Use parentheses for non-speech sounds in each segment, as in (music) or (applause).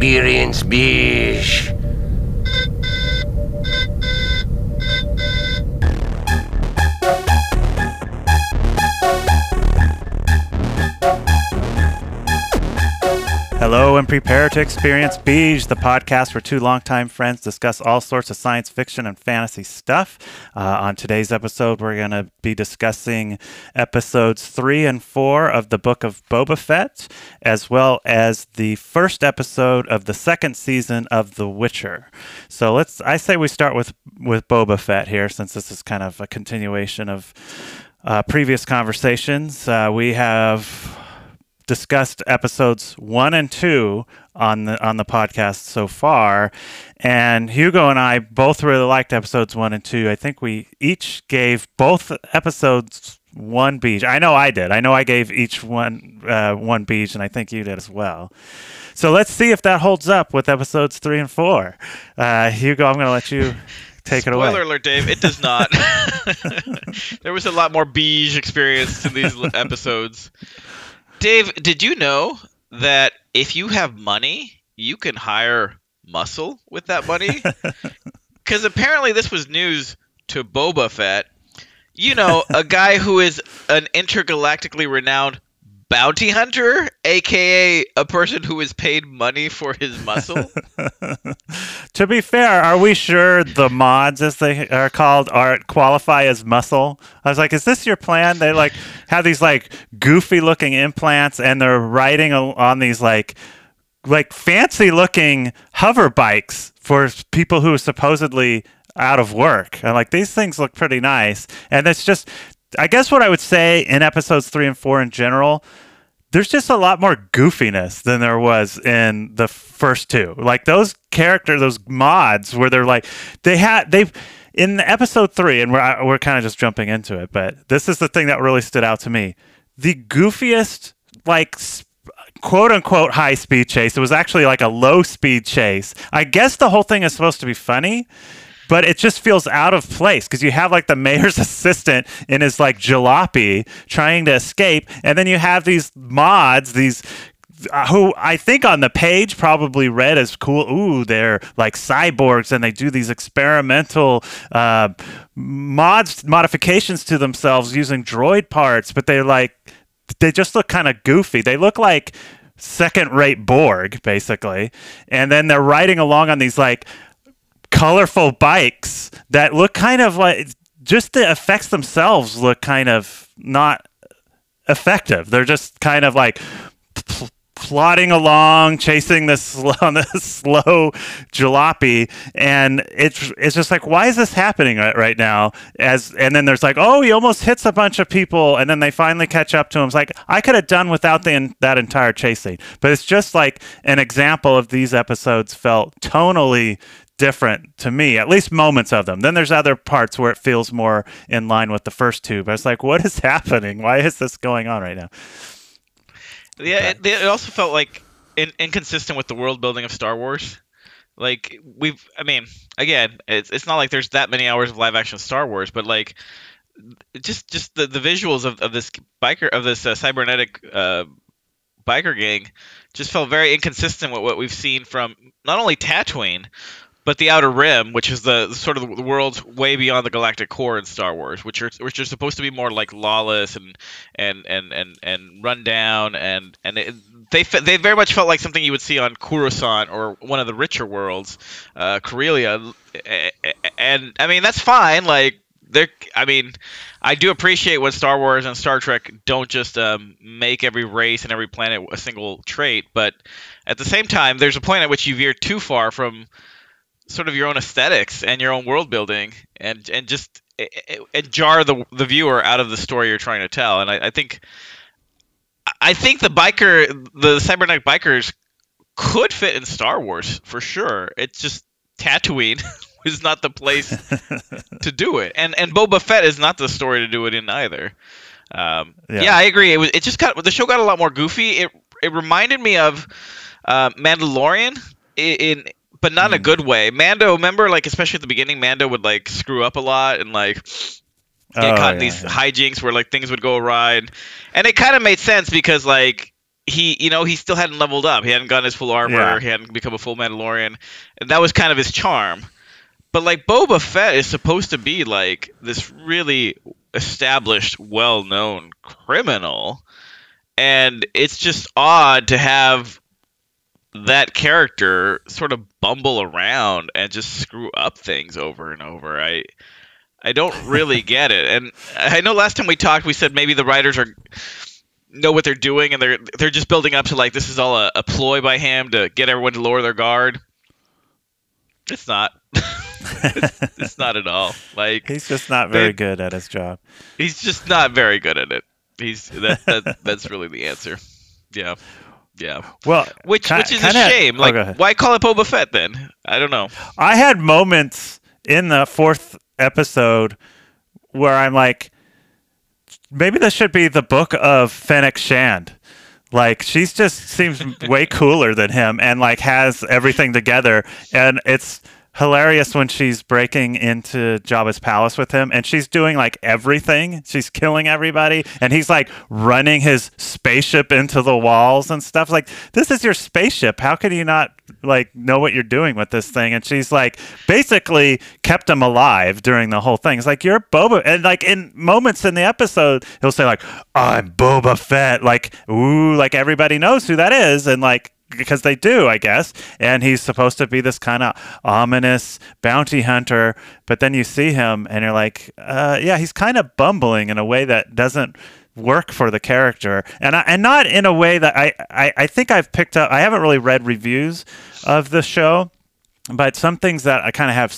Experience Beige. Hello and prepare to experience Beige, the podcast where two longtime friends discuss all sorts of science fiction and fantasy stuff. Uh, on today's episode, we're going to be discussing episodes three and four of the Book of Boba Fett, as well as the first episode of the second season of The Witcher. So let's, I say we start with, with Boba Fett here, since this is kind of a continuation of uh, previous conversations. Uh, we have discussed episodes one and two on the on the podcast so far, and Hugo and I both really liked episodes one and two. I think we each gave both episodes one beach. I know I did. I know I gave each one uh, one beach, and I think you did as well. So let's see if that holds up with episodes three and four. Uh, Hugo, I'm going to let you. (laughs) Take Spoiler it away. Spoiler alert, Dave. It does not. (laughs) there was a lot more beige experience in these episodes. Dave, did you know that if you have money, you can hire muscle with that money? (laughs) Because apparently this was news to Boba Fett. You know, a guy who is an intergalactically renowned bounty hunter, aka a person who is paid money for his muscle. (laughs) to be fair, are we sure the mods, as they are called, are qualify as muscle? I was like, is this your plan? They like have these like goofy looking implants, and they're riding on these like like fancy looking hover bikes for people who are supposedly out of work. And like these things look pretty nice, and it's just I guess what I would say in episodes three and four in general, there's just a lot more goofiness than there was in the first two. Like those characters, those mods, where they're like, they had they've in episode three, and we're we're kind of just jumping into it, but this is the thing that really stood out to me: the goofiest, like quote unquote high speed chase. It was actually like a low speed chase. I guess the whole thing is supposed to be funny but it just feels out of place because you have like the mayor's (laughs) assistant in his like jalopy trying to escape, and then you have these mods, these uh, who I think on the page probably read as cool. Ooh, they're like cyborgs and they do these experimental uh, mods modifications to themselves using droid parts, but they're like they just look kind of goofy. They look like second rate Borg, basically. And then they're riding along on these like colorful bikes that look kind of like just the effects themselves look kind of not effective. They're just kind of like pl- plodding along, chasing this (laughs) slow, this slow jalopy, and it's it's just like, why is this happening right, right now? As and then there's like, oh, he almost hits a bunch of people, and then they finally catch up to him. It's like I could have done without the that entire chasing, but it's just like an example of these episodes felt tonally different to me, at least moments of them. Then there's other parts where it feels more in line with the first two. But it's like, what is (laughs) happening? Why is this going on right now? Yeah, it, it, also felt like in, inconsistent with the world building of Star Wars. Like we've, I mean, again, it's it's not like there's that many hours of live action Star Wars, but like just just the, the visuals of, of this biker of this uh, cybernetic uh, biker gang just felt very inconsistent with what we've seen from not only Tatooine, but the Outer Rim, which is the sort of the worlds way beyond the galactic core in Star Wars, which are which are supposed to be more like lawless and and and and and run down, and and it, they they very much felt like something you would see on Coruscant or one of the richer worlds, uh, Corellia, and I mean that's fine. Like there, I mean, I do appreciate when Star Wars and Star Trek don't just um, make every race and every planet a single trait, but at the same time, there's a point at which you veer too far from sort of your own aesthetics and your own world building and and just and jar the the viewer out of the story you're trying to tell. And I, I think I think the biker the cybernetic bikers could fit in Star Wars for sure. It's just Tatooine (laughs) is not the place (laughs) to do it. And and Boba Fett is not the story to do it in either. Um, yeah. yeah. I agree. It was it just got the show got a lot more goofy. It it reminded me of uh, Mandalorian in but not in a hmm. good way. Mando, remember, like especially at the beginning, Mando would like screw up a lot and like get oh, caught in these yeah. hijinks where like things would go awry, and, and it kind of made sense because like he you know he still hadn't leveled up. He hadn't gotten his full armor. Yeah. He hadn't become a full Mandalorian, and that was kind of his charm. But like Boba Fett is supposed to be like this really established, well-known criminal, and it's just odd to have that character sort of bumble around and just screw up things over and over. I I don't really (laughs) get it. And I know last time we talked we said maybe the writers are know what they're doing and they're they're just building up to like this is all a, a ploy by him to get everyone to lower their guard. It's not. (laughs) it's, it's not at all. Like He's just not very They- good at his job. he's just not very good at it. He's that, that that's really the answer. Yeah. Yeah. Well, Which ki- which is a shame. oh, Like ahead. why call it Boba Fett then? I don't know. I had moments in the fourth episode where I'm like, maybe this should be the book of Fennec Shand. Like she's just seems way (laughs) cooler than him and like has everything together and it's hilarious when she's breaking into Jabba's palace with him and she's doing like everything. She's killing everybody and he's like running his spaceship into the walls and stuff. Like this is your spaceship. How can you not like know what you're doing with this thing? And she's like basically kept him alive during the whole thing. It's like you're Boba and like in moments in the episode he'll say like I'm Boba Fett like ooh like everybody knows who that is and like because they do, I guess. And he's supposed to be this kind of ominous bounty hunter, but then you see him and you're like, uh, yeah, he's kind of bumbling in a way that doesn't work for the character, and I, and not in a way that I, I I think I've picked up. I haven't really read reviews of the show, but some things that I kind of have.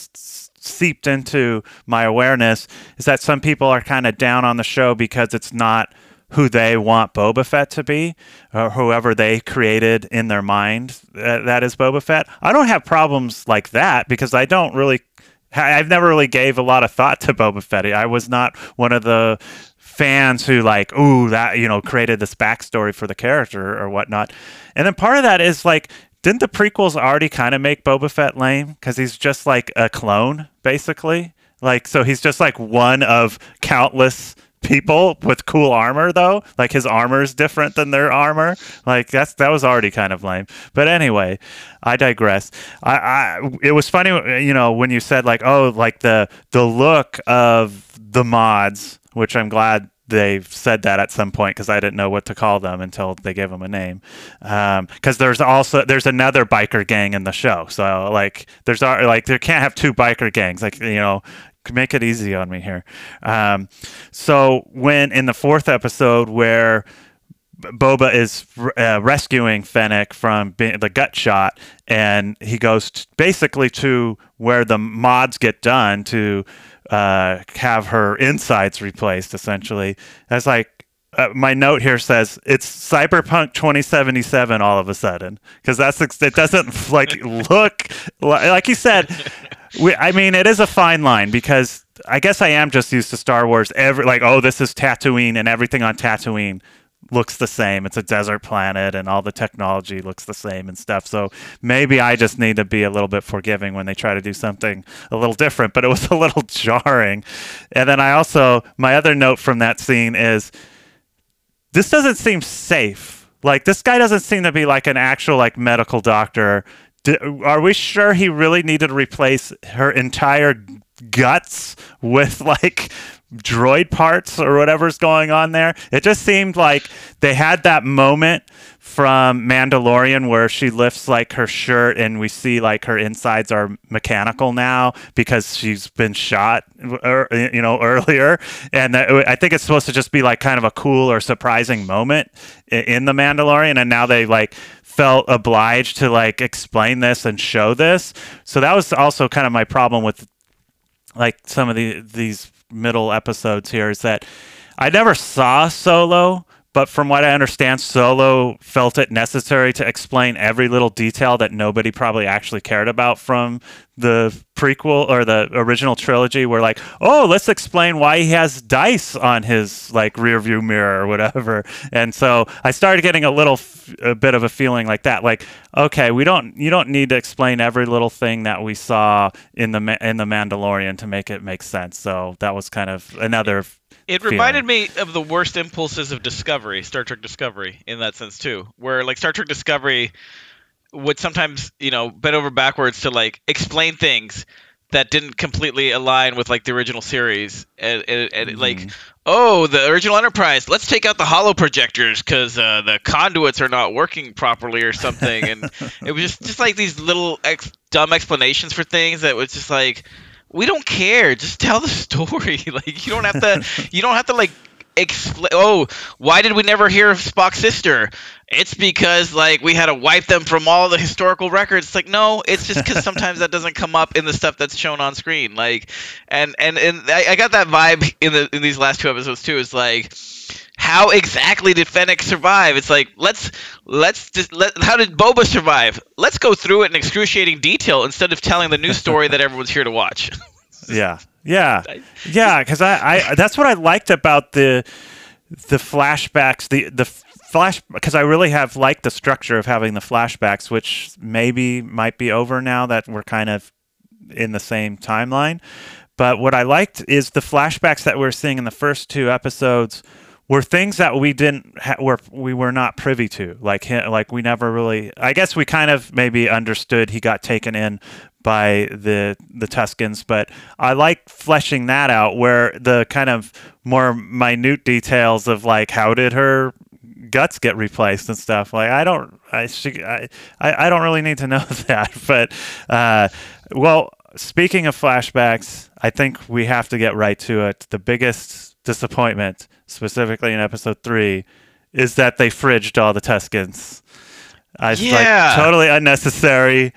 seeped into my awareness is that some people are kind of down on the show because it's not who they want Boba Fett to be, or whoever they created in their mind that, that is Boba Fett. I don't have problems like that because I don't really, I've never really gave a lot of thought to Boba Fett. I was not one of the fans who like, ooh, that you know created this backstory for the character or whatnot. And then part of that is like. Didn't the prequels already kind of make Boba Fett lame? Because he's just like a clone, basically. Like, so he's just like one of countless people with cool armor though. Like his armor is different than their armor. Like that's that was already kind of lame. But anyway i digress. I i it was funny you know when you said like oh like the the look of the mods which i'm glad they said that at some point because I didn't know what to call them until they gave them a name. Um, because there's also there's another biker gang in the show, so like there's like there can't have two biker gangs. Like you know, make it easy on me here. Um, so when in the fourth episode where Boba is uh, rescuing Fennec from the gut shot, and he goes t- basically to where the mods get done to uh, have her insides replaced. Essentially, that's like uh, my note here says it's Cyberpunk 2077 all of a sudden because that's it doesn't like look li- like you said. We, I mean, it is a fine line because I guess I am just used to Star Wars. Every like, oh, this is Tatooine, and everything on Tatooine looks the same. It's a desert planet, and all the technology looks the same and stuff. So maybe I just need to be a little bit forgiving when they try to do something a little different. But it was a little (laughs) jarring. And then I also my other note from that scene is this doesn't seem safe. Like this guy doesn't seem to be like an actual like medical doctor. Are we sure he really needed to replace her entire guts with like droid parts or whatever's going on there? It just seemed like they had that moment from Mandalorian where she lifts like her shirt and we see like her insides are mechanical now because she's been shot er, you know earlier and that, I think it's supposed to just be like kind of a cool or surprising moment in the Mandalorian and now they like felt obliged to like explain this and show this. So that was also kind of my problem with like some of the these middle episodes here is that I never saw Solo, but from what I understand, Solo felt it necessary to explain every little detail that nobody probably actually cared about from the prequel or the original trilogy were like, oh, let's explain why he has dice on his like rear view mirror or whatever. And so I started getting a little f- a bit of a feeling like that, like, okay, we don't you don't need to explain every little thing that we saw in the Ma- in the Mandalorian to make it make sense. So that was kind of another. It reminded me of the worst impulses of Discovery, Star Trek Discovery, in that sense too, where like Star Trek Discovery would sometimes you know bend over backwards to like explain things that didn't completely align with like the original series. And, and, and mm-hmm. like oh the original enterprise let's take out the holo projectors because uh, the conduits are not working properly or something. And (laughs) it was just just like these little ex- dumb explanations for things that was just like we don't care. Just tell the (laughs) story. (laughs) Like you don't have to you don't have to like explain. Oh, why did we never hear of Spock's sister? It's because like we had to wipe them from all the historical records. It's like no, it's just because sometimes that doesn't come up in the stuff that's shown on screen. Like, and and and I, I got that vibe in the in these last two episodes too. Is like how exactly did Fennec survive? It's like let's let's just let how did Boba survive? Let's go through it in excruciating detail instead of telling the new story that everyone's here to watch. (laughs) yeah, yeah, (laughs) yeah, because I, I that's what I liked about the the flashbacks, the the flash because I really have liked the structure of having the flashbacks, which maybe might be over now that we're kind of in the same timeline. But what I liked is the flashbacks that we're seeing in the first two episodes were things that we didn't ha- were we were not privy to. Like like we never really I guess we kind of maybe understood he got taken in by the the Tuskens, but I like fleshing that out where the kind of more minute details of like how did her guts get replaced and stuff. Like I don't I she, I, I don't really need to know (laughs) that. But uh, well, speaking of flashbacks, I think we have to get right to it. The biggest disappointment, specifically in episode three, is that they fridged all the Tuskens. I yeah. like totally unnecessary.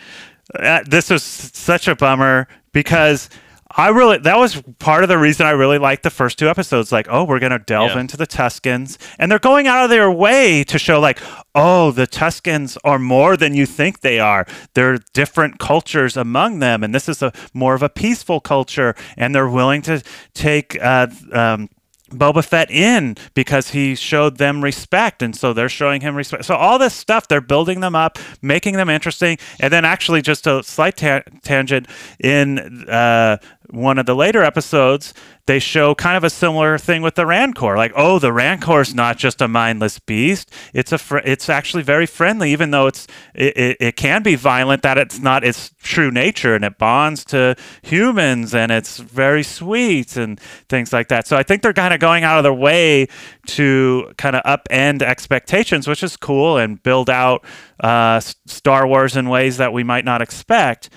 Uh, this was such a bummer because I really that was part of the reason I really liked the first two episodes. Like, oh, we're gonna delve yeah. into the Tuskens, and they're going out of their way to show like, oh, the Tuskens are more than you think they are. There are different cultures among them, and this is a more of a peaceful culture, and they're willing to take. Uh, um, Boba Fett in because he showed them respect, and so they're showing him respect. So all this stuff, they're building them up, making them interesting, and then actually just a slight ta- tangent in uh, one of the later episodes, they show kind of a similar thing with the Rancor. Like, oh, the Rancor is not just a mindless beast; it's a fr- it's actually very friendly, even though it's it, it, it, can be violent. That it's not its true nature, and it bonds to humans, and it's very sweet and things like that. So I think they're kind of going out of their way to kind of upend expectations, which is cool, and build out uh, Star Wars in ways that we might not expect.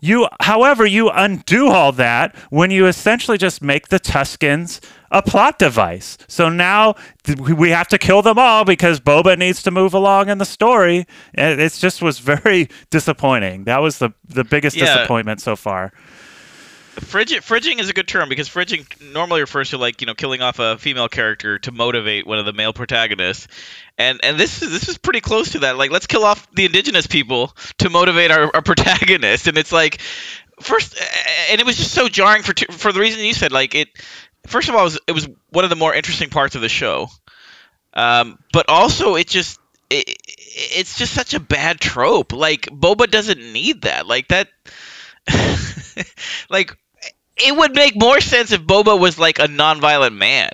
You, however, you undo all that when you essentially just make the Tuskens a plot device. So now we have to kill them all because Boba needs to move along in the story. And it just was very (laughs) disappointing. That was the the biggest yeah. disappointment so far. Fridging, fridging is a good term because fridging normally refers to like you know killing off a female character to motivate one of the male protagonists, and and this is this is pretty close to that. Like let's kill off the indigenous people to motivate our, our (laughs) protagonist, and it's like first, and it was just so jarring for for the reason you said. Like it, first of all, it was, it was one of the more interesting parts of the show, um, but also it just it, it's just such a bad trope. Like Boba doesn't need that. Like that. (laughs) like it would make more sense if Boba was like a non-violent man,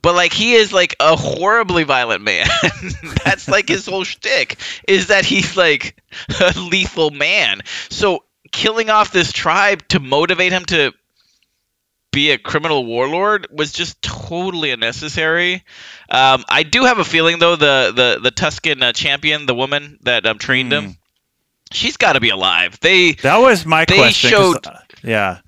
but like he is like a horribly violent man. (laughs) That's like his whole shtick is that he's like a lethal man. So killing off this tribe to motivate him to be a criminal warlord was just totally unnecessary. Um, I do have a feeling though the the the Tusken uh, champion, the woman that um, trained mm. him, she's got to be alive. They that was my they question. Showed, yeah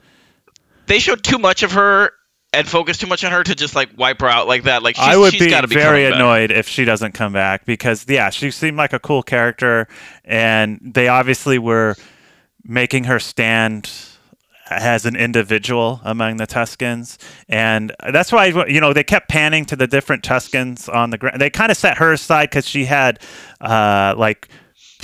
they showed too much of her and focused too much on her to just like wipe her out like that. Like I would be, be very annoyed back. if she doesn't come back because yeah, she seemed like a cool character, and they obviously were making her stand as an individual among the Tuskens, and that's why you know they kept panning to the different Tuskens on the ground. They kind of set her aside because she had uh, like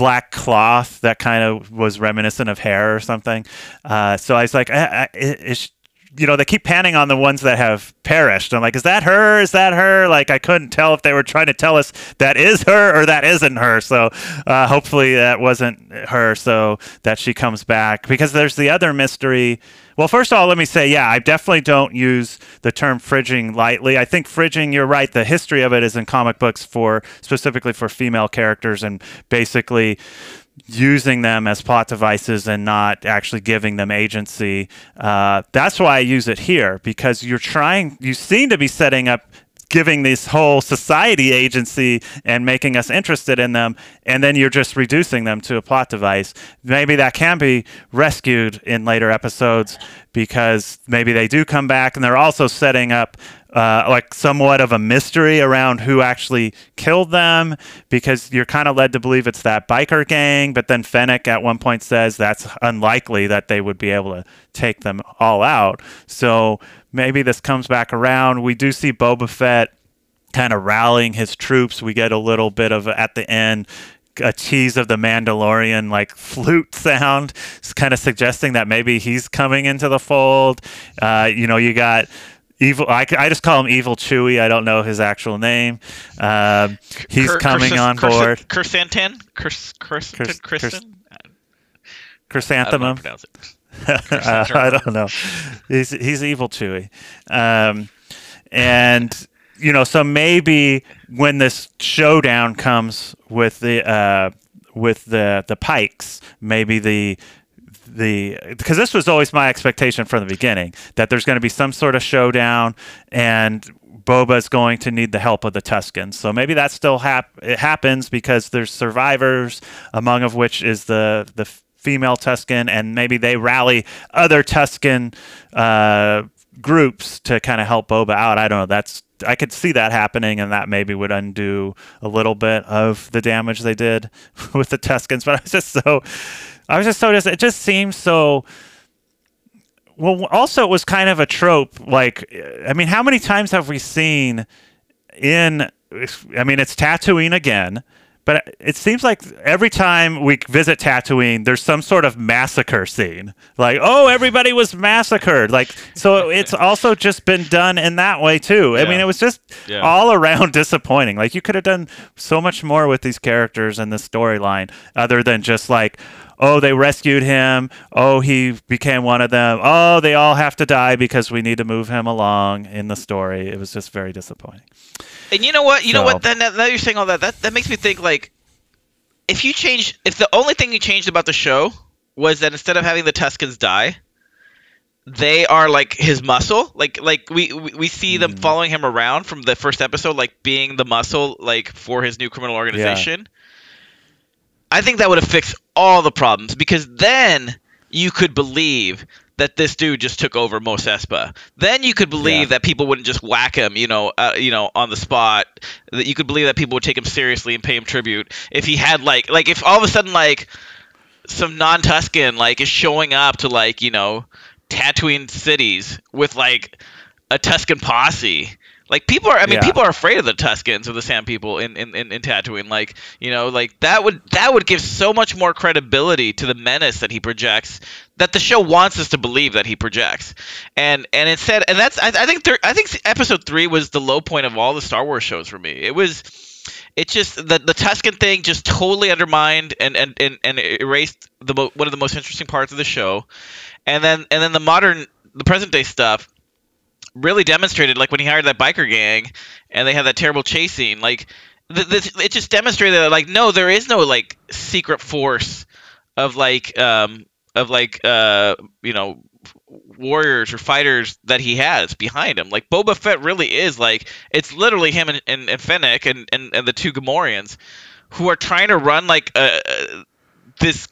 black cloth that kind of was reminiscent of hair or something. Uh, so I was like, I, I, is, you know, they keep panning on the ones that have perished. I'm like, is that her? Is that her? Like, I couldn't tell if they were trying to tell us that is her or that isn't her. So uh, hopefully that wasn't her. So that she comes back because there's the other mystery. Well, first of all, let me say, yeah, I definitely don't use the term fridging lightly. I think fridging, you're right. The history of it is in comic books for specifically for female characters and basically using them as plot devices and not actually giving them agency. Uh, that's why I use it here because you're trying, you seem to be setting up giving this whole society agency and making us interested in them, and then you're just reducing them to a plot device. Maybe that can be rescued in later episodes because maybe they do come back and they're also setting up uh, like somewhat of a mystery around who actually killed them because you're kind of led to believe it's that biker gang. But then Fennec at one point says that's unlikely that they would be able to take them all out. So maybe this comes back around. We do see Boba Fett kind of rallying his troops. We get a little bit of at the end a tease of the Mandalorian like flute (laughs) sound, it's kind of suggesting that maybe he's coming into the fold. Uh, you know, you got Evil. I, I just call him Evil Chewie. I don't know his actual name. Um, he's coming on board. Chrysanthemum. Chrysanthemum. uh, (laughs) I don't know. He's he's Evil Chewie, um, and you know, so maybe when this showdown comes with the uh, with the the Pikes, maybe the the because this was always my expectation from the beginning that there's going to be some sort of showdown and Boba is going to need the help of the Tuskens. So maybe that still hap- it happens because there's survivors, among of which is the the female Tusken, and maybe they rally other Tusken uh, groups to kind of help Boba out. I don't know. That's I could see that happening, and that maybe would undo a little bit of the damage they did (laughs) with the Tuskens. But I was just so I was just so just it just seems so. Well, also it was kind of a trope. Like, I mean, how many times have we seen in? I mean, it's Tatooine again. But it seems like every time we visit Tatooine, there's some sort of massacre scene. Like, oh, everybody was massacred. Like, so it's (laughs) also just been done in that way too. Yeah. I mean, it was just yeah. all around (laughs) disappointing. Like, you could have done so much more with these characters and the storyline, other than just like, oh, they rescued him. Oh, he became one of them. Oh, they all have to die because we need to move him along in the story. It was just very disappointing. And you know what? You so, know what? Then now you're saying all that, that that makes me think like, if you change, if the only thing you changed about the show was that instead of having the Tuskens die, they are like his muscle. Like like we we see them mm. following him around from the first episode, like being the muscle like for his new criminal organization. Yeah. I think that would have fixed all the problems because then you could believe that this dude just took over Mos Espa. Then you could believe yeah. that people wouldn't just whack him, you know, uh, you know, on the spot. That you could believe that people would take him seriously and pay him tribute if he had like, like if all of a sudden like some non-Tusken like is showing up to like you know Tatooine cities with like a Tusken posse like people are, I mean, yeah. people are afraid of the Tuskens or the Sand People in, in, in, in Tatooine. Like you know, like that would that would give so much more credibility to the menace that he projects. That the show wants us to believe that he projects, and and instead, and that's I, I think I think episode three was the low point of all the Star Wars shows for me. It was it just the the Tusken thing just totally undermined and and, and, and erased the one of the most interesting parts of the show, and then and then the modern the present day stuff really demonstrated like when he hired that biker gang and they had that terrible chase scene like th- this, it just demonstrated that like no there is no like secret force of like um of like uh you know warriors or fighters that he has behind him. Like Boba Fett really is like it's literally him and, and, and Fennec and, and, and the two Gamorreans who are trying to run like uh, this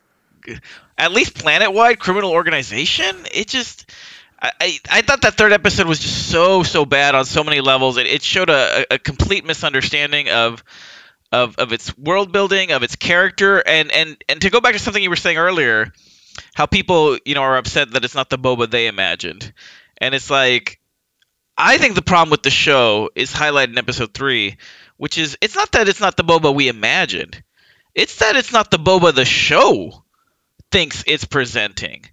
at least planet wide criminal organization. It just I, I thought that third episode was just so so bad on so many levels. It, it showed a, a complete misunderstanding of of of its world building, of its character, and and and to go back to something you were saying earlier, how people you know are upset that it's not the Boba they imagined, and it's like, I think the problem with the show is highlighted in episode three, which is it's not that it's not the Boba we imagined, It's that it's not the Boba the show thinks it's presenting.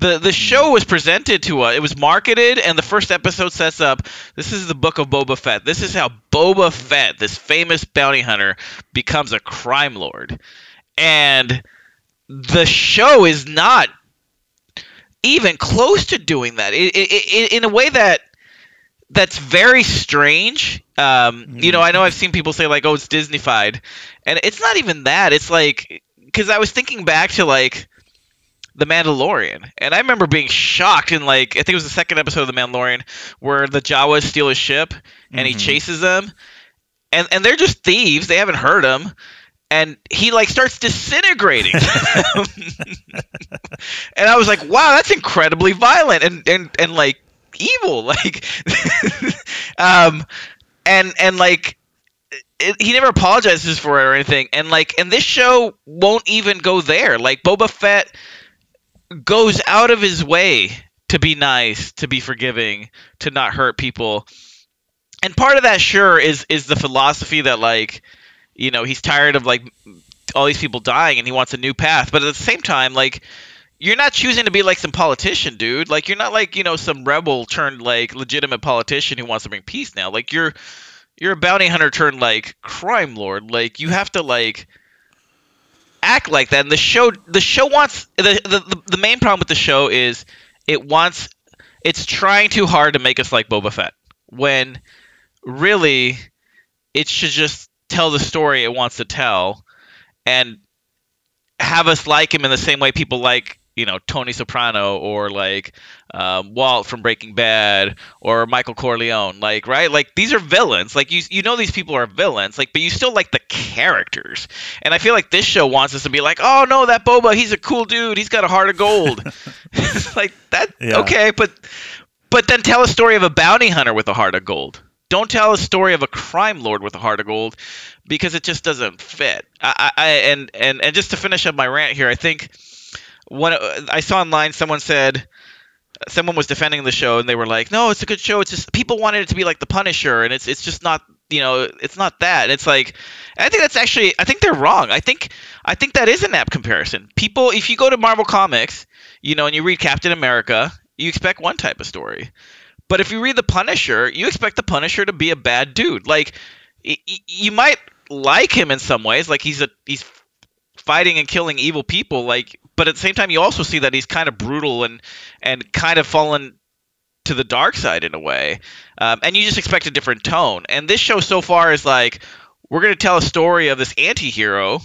The the show was presented to us. It was marketed, and the first episode sets up. This is the book of Boba Fett. This is how Boba Fett, this famous bounty hunter, becomes a crime lord, and the show is not even close to doing that. It, it, it, in a way that that's very strange. Um, You know, I know I've seen people say like, "Oh, it's Disneyfied," and it's not even that. It's like because I was thinking back to like the Mandalorian, and I remember being shocked in like I think it was the second episode of the Mandalorian where the Jawas steal his ship and he Mhm. chases them, and and they're just thieves. They haven't hurt him. And he like starts disintegrating, (laughs) and I was like, "Wow, that's incredibly violent and and and like evil." (laughs) Like, um, and and like it, he never apologizes for it or anything. And like, and this show won't even go there. Like Boba Fett goes out of his way to be nice, to be forgiving, to not hurt people. And part of that, sure, is is the philosophy that like, you know, he's tired of like all these people dying and he wants a new path. But at the same time, like. You're not choosing to be like some politician, dude. Like you're not like, you know, some rebel turned like legitimate politician who wants to bring peace now. Like you're you're a bounty hunter turned like crime lord. Like you have to like act like that. And the show the show wants the the, the, main problem with the show is it wants it's trying too hard to make us like Boba Fett. When really it should just tell the story it wants to tell and have us like him in the same way people like you know Tony Soprano or like um, Walt from Breaking Bad or Michael Corleone, like right, like these are villains. Like you, you know these people are villains, like but you still like the characters. And I feel like this show wants us to be like, oh no, that Boba, he's a cool dude, he's got a heart of gold. (laughs) (laughs) Like that, Yeah. okay, but but then tell a story of a bounty hunter with a heart of gold. Don't tell a story of a crime lord with a heart of gold, because it just doesn't fit. I, I and and and just to finish up my rant here, I think one uh, I saw online someone said someone was defending the show and they were like, "No, it's a good show. It's just people wanted it to be like The Punisher, and it's it's just not you know it's not that." And it's like I think that's actually I think they're wrong. I think I think that is an apt comparison. People, if you go to Marvel Comics, you know, and you read Captain America, you expect one type of story. But if you read The Punisher, you expect the Punisher to be a bad dude. Like you might like him in some ways, like he's a he's fighting and killing evil people like but at the same time you also see that he's kind of brutal and and kind of fallen to the dark side in a way um, and you just expect a different tone. And this show so far is like we're going to tell a story of this anti-hero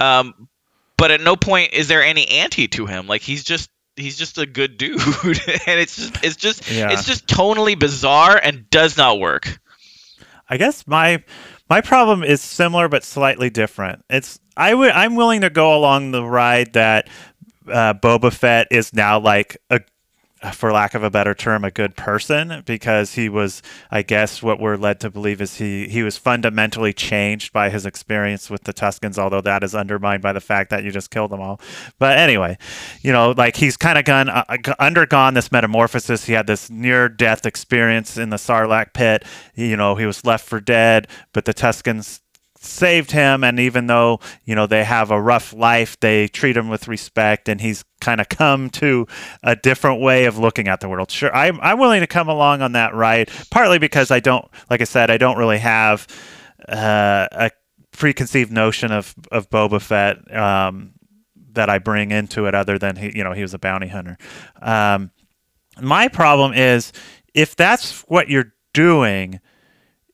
um, but at no point is there any anti to him. Like he's just he's just a good dude. (laughs) And it's just it's just Yeah. it's just tonally bizarre and does not work. I guess my my problem is similar but slightly different. It's I'm willing to go along the ride that uh, Boba Fett is now like a for lack of a better term, a good person because he was, I guess, what we're led to believe is he he was fundamentally changed by his experience with the Tuskens, although that is undermined by the fact that you just killed them all. But anyway, you know, like he's kind of gone uh, undergone this metamorphosis. He had this near death experience in the Sarlacc pit. You know, he was left for dead, but the Tuskens saved him and even though you know they have a rough life they treat him with respect and he's kind of come to a different way of looking at the world. Sure I'm, I'm willing to come along on that ride partly because i don't like i said i don't really have uh, a preconceived notion of, of boba fett um, that i bring into it other than he you know he was a bounty hunter. Um, my problem is if that's what you're doing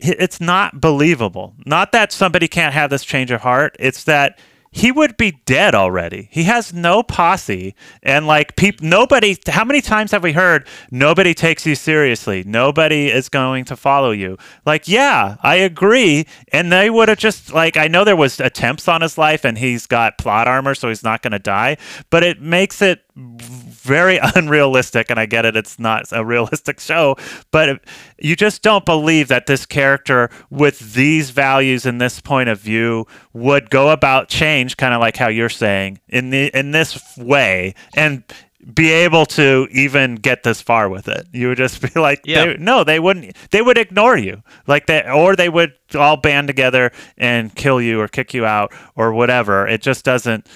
it's not believable. Not that somebody can't have this change of heart. It's that he would be dead already. He has no posse, and like people, nobody. How many times have we heard nobody takes you seriously? Nobody is going to follow you. Like, yeah, I agree. And they would have just like I know there was attempts on his life, and he's got plot armor, so he's not going to die. But it makes it very (laughs) unrealistic and i get it it's not a realistic show but you just don't believe that this character with these values and this point of view would go about change kind of like how you're saying in the in this way and be able to even get this far with it. You would just (laughs) be like, Yeah. they, no, they wouldn't. They would ignore you, like that, or they would all band together and kill you or kick you out or whatever. It just doesn't.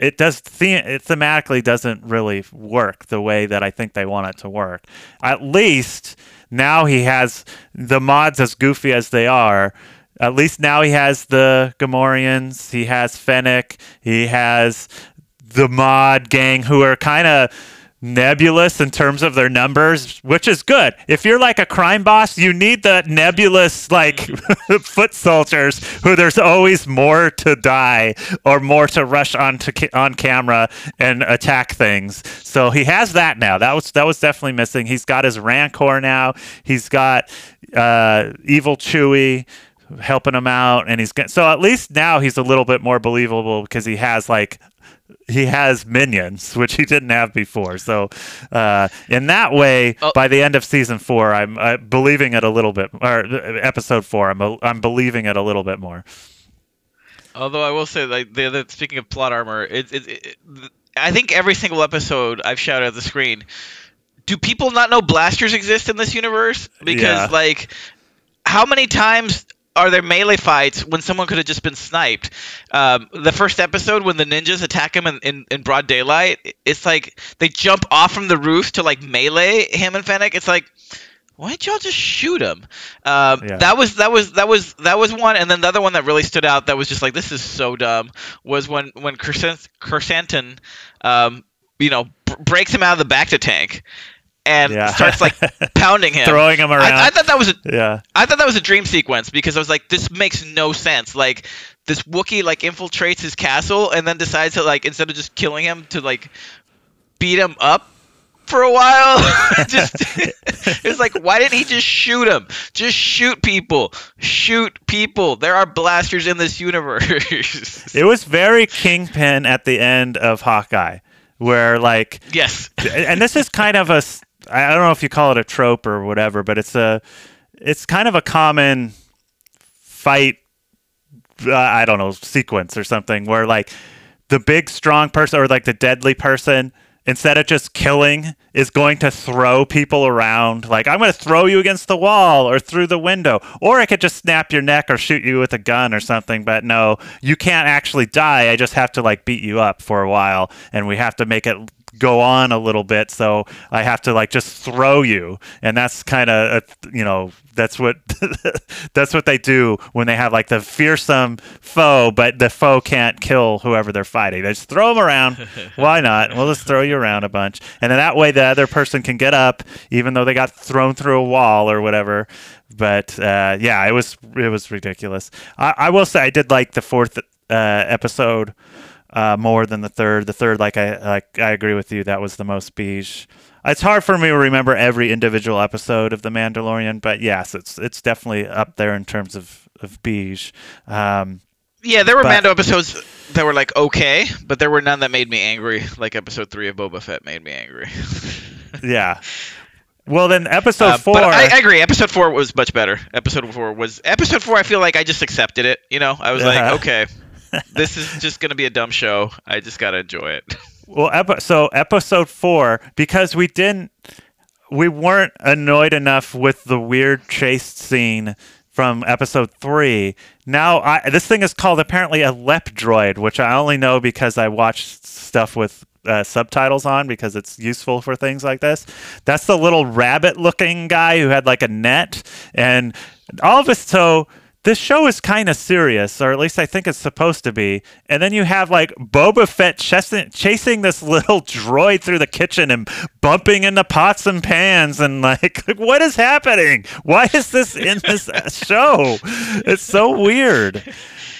It does. The, it thematically doesn't really work the way that I think they want it to work. At least now he has the mods as goofy as they are. At least now he has the Gamorreans. He has Fennec. He has the mod gang who are kind of nebulous in terms of their numbers, which is good. If you're like a crime boss, you need the nebulous like (laughs) foot soldiers who there's always more to die or more to rush onto ca- on camera and attack things. So he has that now. That was that was definitely missing. He's got his Rancor now. He's got uh, evil Chewie helping him out and he's get, so at least now he's a little bit more believable because he has like he has minions, (laughs) which he didn't have before. So, uh, in that way, Oh. by the end of season four, I'm uh, believing it a little bit, or uh, episode four, I'm I'm believing it a little bit more. Although I will say, like the other, speaking of plot armor, it, it, it, I think every single episode I've shouted at the screen. Do people not know blasters exist in this universe? Because Yeah. like, how many times are there melee fights when someone could have just been sniped? Um, the first episode when the ninjas attack him in, in, in broad daylight, it's like they jump off from the roof to like melee him and Fennec. It's like. Why didn't y'all just shoot him? Um, Yeah. That was that was that was that was one, and then the other one that really stood out that was just like this is so dumb was when when Chrysan- Chrysanthemum, um, you know, b- breaks him out of the bacta tank and Yeah. starts like (laughs) pounding him, Throwing him around. I, I thought that was a yeah, I thought that was a dream sequence because I was like, this makes no sense. Like this Wookiee like infiltrates his castle and then decides to like instead of just killing him to like beat him up for a while. (laughs) just (laughs) it's like why didn't he just shoot him? Just shoot people. Shoot people. There are blasters in this universe. it was very kingpin at the end of Hawkeye, where like yes. and this is kind of a I don't know if you call it a trope or whatever, but it's a it's kind of a common fight uh, I don't know sequence or something where like the big strong person or like the deadly person instead of just killing is going to throw people around like I'm going to throw you against the wall or through the window. Or I could just snap your neck or shoot you with a gun or something but no you can't actually die. I just have to like beat you up for a while and we have to make it go on a little bit so i have to like just throw you. And that's kind of you know that's what (laughs) that's what they do when they have like the fearsome foe but the foe can't kill whoever they're fighting. They just throw them around. (laughs) Why not? We'll just throw you around a bunch. And then that way the other person can get up even though they got thrown through a wall or whatever. But uh, yeah it was it was ridiculous. I, I will say i did like the fourth uh, episode uh, more than the third. The third, like I like, I agree with you. That was the most beige. It's hard for me to remember every individual episode of The Mandalorian, but yes, it's it's definitely up there in terms of of beige. Um, Yeah, there were But- Mando episodes that were like okay, but there were none that made me angry. Like episode three of Boba Fett made me angry. (laughs) yeah. Well, then episode Uh, four. But I, I agree. Episode four was much better. Episode four was episode four. I feel like I just accepted it. You know, I was Uh-huh. like, (laughs) okay, this is just gonna be a dumb show. I just gotta enjoy it. (laughs) Well, epi- so episode four, because we didn't, we weren't annoyed enough with the weird chase scene from episode three. Now, I, this thing is called apparently a lep droid, which I only know because I watched stuff with uh, subtitles on because it's useful for things like this. That's the little rabbit-looking guy who had like a net, and all of us. So this show is kind of serious, or at least I think it's supposed to be. And then you have like Boba Fett chasing, chasing this (laughs) little droid through the kitchen and bumping into pots and pans, and like, (laughs) what is happening? Why is this in this (laughs) show? It's so weird.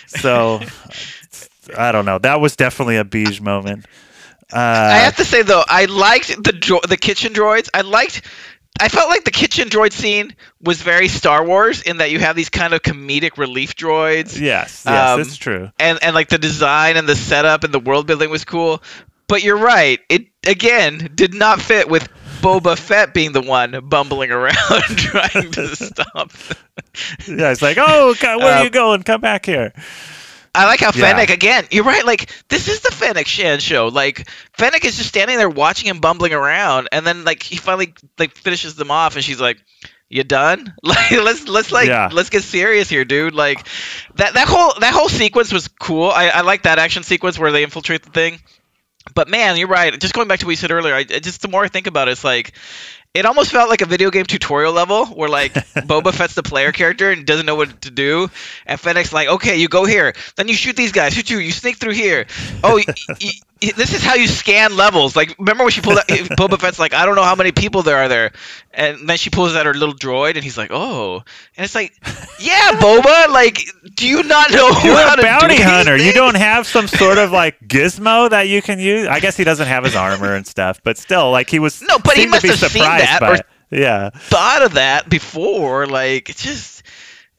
So I don't know. That was definitely a beige moment. Uh, I have to say though, I liked the dro- the kitchen droids. I liked. I felt like the kitchen droid scene was very Star Wars in that you have these kind of comedic relief droids. yes, yes, um, it's true. and and like the design and the setup and the world building was cool. But you're right. It again did not fit with Boba Fett being the one bumbling around (laughs) trying to (laughs) stop. Yeah, it's like, oh, God, where are Uh, you going? Come back here. I like how Yeah. Fennec again. You're right. Like this is the Fennec Shand show. Like Fennec is just standing there watching him bumbling around, and then like he finally like finishes them off, and she's like, "You done? (laughs) Like let's let's like Yeah. let's get serious here, dude." Like that that whole that whole sequence was cool. I I like that action sequence where they infiltrate the thing. But man, you're right. Just going back to what you said earlier, I, I just the more I think about it, it's like it almost felt like a video game tutorial level where like (laughs) Boba Fett's the player character and doesn't know what to do, and Fennec's like, okay, you go here, then you shoot these guys, shoot you, you sneak through here. Oh, y- y- this is how you scan levels. Like, remember when she pulled out (laughs) Boba Fett's like, I don't know how many people there are there, and then she pulls out her little droid, and he's like, oh, and it's like, yeah, Boba, like, do you not know (laughs) You're how a to bounty hunter. You don't have some sort of like gizmo that you can use. I guess he doesn't have his armor and stuff, but still, like he was. No, but he must be have seen surprised that, or- it. Yeah, thought of that before. Like just,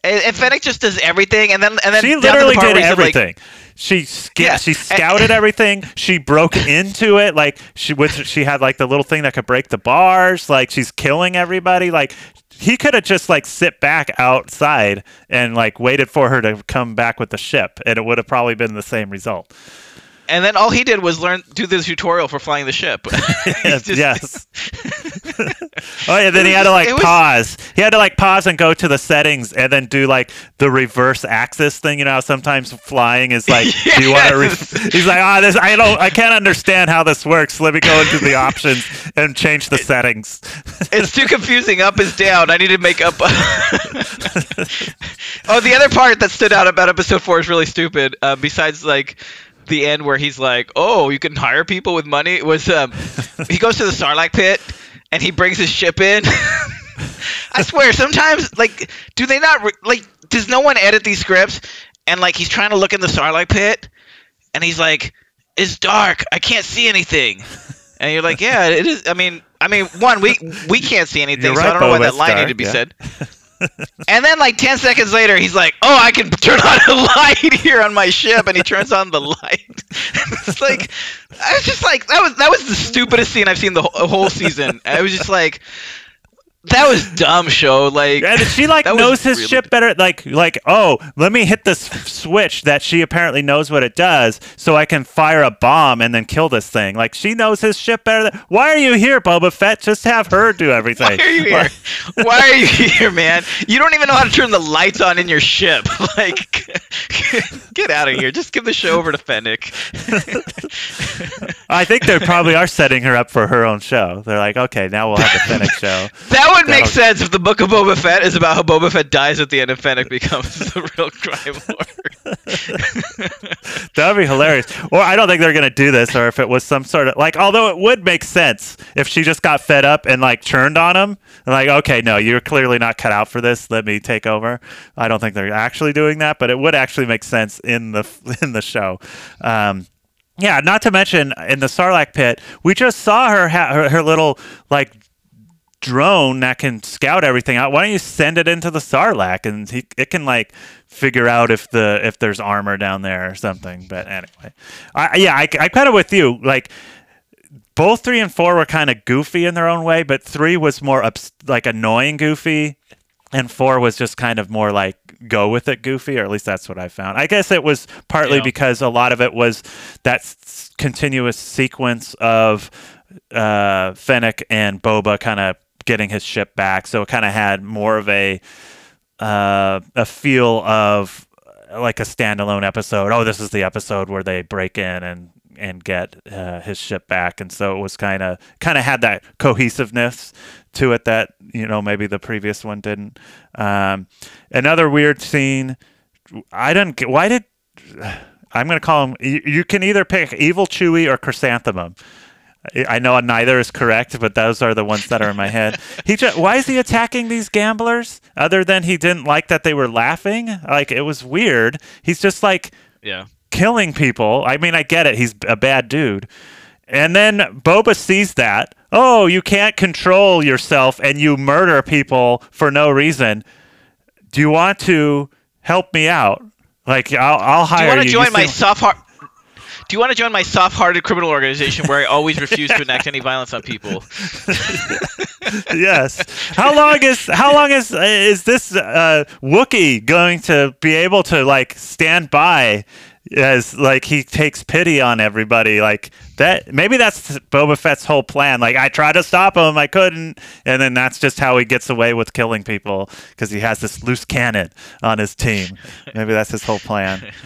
and, and Fennec just does everything, and then and then she to the literally did he's like- everything. She Yeah. she scouted (laughs) everything. She broke into it. Like she with she had like the little thing that could break the bars. Like she's killing everybody. Like he could have just like sit back outside and like waited for her to come back with the ship, and it would have probably been the same result. And then all he did was learn do the tutorial for flying the ship. (laughs) (laughs) Just- yes. (laughs) oh yeah. Then he had to like was- pause. He had to like pause and go to the settings and then do like the reverse axis thing. You know, sometimes flying is like, do you want to? Re-? He's like, ah, this. I don't. I can't understand how this works. Let me go into the options and change the settings. It's too confusing. Up is down. I need to make up. oh, the other part that stood out about episode four is really stupid. Uh, besides, like the end where he's like, "Oh, you can hire people with money." Was um, (laughs) he goes to the Sarlacc pit and he brings his ship in. (laughs) I swear, sometimes like, do they not re- like? Does no one edit these scripts? And like, he's trying to look in the Sarlacc pit, and he's like, "It's dark. I can't see anything." And you're like, "Yeah, it is." I mean, I mean, one, we we can't see anything, You're so I don't know why that line dark, needed to be yeah. said. (laughs) and then like ten seconds later, he's like, "Oh, I can turn on a light here on my ship," and he turns on the light. (laughs) it's like, I was just like, that was that was the stupidest scene I've seen the whole, whole season. I was just like, that was dumb show. Like, And she like knows his really- ship better. Like like oh, let me hit this switch that she apparently knows what it does, so I can fire a bomb and then kill this thing. Like she knows his ship better. Than, why are you here, Boba Fett? Just have her do everything. Why are you here? (laughs) Why are you here, man? You don't even know how to turn the lights on in your ship. (laughs) Like, (laughs) get out of here. Just give the show over to Fennec. I think they probably are setting her up for her own show. They're like, okay, now we'll have the Fennec show. That would make sense if the Book of Boba Fett is about how Boba Fett dies at the end and Fennec becomes the real crime lord. (laughs) That would be hilarious. Or I don't think they're gonna do this, or if it was some sort of like. Although it would make sense if she just got fed up and like turned on him, and like, okay, no, you're clearly not cut out for this. Let me take over. I don't think they're actually doing that, but it would actually make sense in the (laughs) in the show. Um, yeah, not to mention in the Sarlacc pit, we just saw her ha- her, her little like drone that can scout everything out. Why don't you send it into the Sarlacc and he, it can like figure out if the if there's armor down there or something. But anyway, I, yeah, I, I kind of with you. Like both three and four were kind of goofy in their own way, but three was more ups- like annoying goofy, and four was just kind of more like go with it goofy, or at least that's what I found. I guess it was partly Yeah. because a lot of it was that s- continuous sequence of uh, Fennec and Boba kind of getting his ship back, so it kind of had more of a uh, a feel of uh, like a standalone episode. Oh, this is the episode where they break in and and get uh, his ship back, and so it was kind of kind of had that cohesiveness to it that you know maybe the previous one didn't. Um, another weird scene. I didn't. Why did (sighs) I'm going to call him? You, you can either pick Evil Chewie or Chrysanthemum. I- I know neither is correct, but those are the ones that are in my head. He just, why is he attacking these gamblers? Other than he didn't like that they were laughing, like it was weird. He's just like Yeah. killing people. I mean, I get it. He's a bad dude. And then Boba sees that. Oh, you can't control yourself and you murder people for no reason. Do you want to help me out? Like I'll, I'll Do hire you want to join You my soft heart? Do you want to join my soft-hearted criminal organization where I always refuse to enact any violence on people? (laughs) yes. How long is how long is is this uh, Wookie going to be able to like stand by as like he takes pity on everybody like that? Maybe that's Boba Fett's whole plan. Like I tried to stop him, I couldn't, and then that's just how he gets away with killing people because he has this loose cannon on his team. Maybe that's his whole plan. (laughs)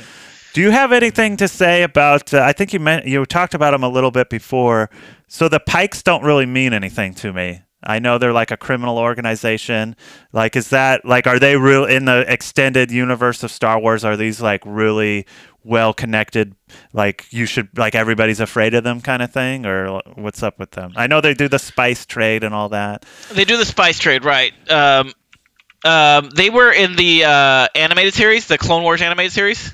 Do you have anything to say about? Uh, I think you meant you talked about them a little bit before. So the Pikes don't really mean anything to me. I know they're like a criminal organization. Like, is that like are they real in the extended universe of Star Wars? Are these like really well connected? Like you should like everybody's afraid of them kind of thing, or what's up with them? I know they do the spice trade and all that. They do the spice trade, right? Um, um, they were in the uh, animated series, the Clone Wars animated series.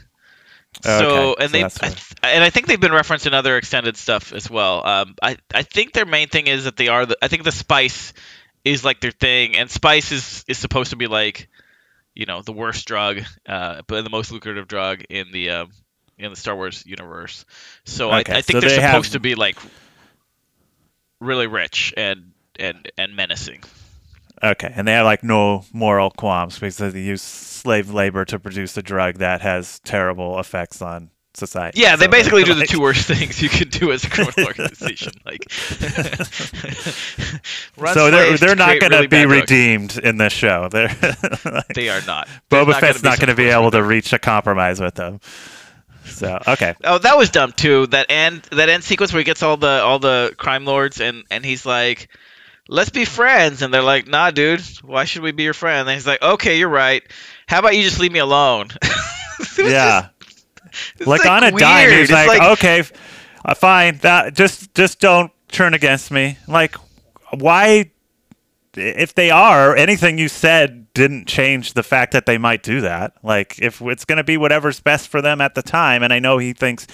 So Okay, and so they I th- and I think they've been referenced in other extended stuff as well. Um, I I think their main thing is that they are the I think the spice is like their thing, and spice is is supposed to be like you know the worst drug, uh, but the most lucrative drug in the um, in the Star Wars universe. So Okay, I, I think so they're they supposed have- to be like really rich and and and menacing. Okay, and they have like no moral qualms because they use slave labor to produce a drug that has terrible effects on society. Yeah, they So, basically do the two worst things you can do as a criminal (laughs) organization. Like, (laughs) So they're they're not going to really be bad drugs. redeemed in this show. (laughs) They're They are not. There's Boba Fett's not going to be able to reach a compromise with them. So okay, Oh, that was dumb too. That end that end sequence where he gets all the all the crime lords and and he's like, "Let's be friends," and they're like, "Nah, dude. Why should we be your friend?" And he's like, "Okay, you're right. How about you just leave me alone?" (laughs) Yeah. just- it's, like, on a dime, he's It's like, okay, uh, fine. That just just don't turn against me. Like, why? If they are, anything you said didn't change the fact that they might do that. Like, if it's going to be whatever's best for them at the time, and I know he thinks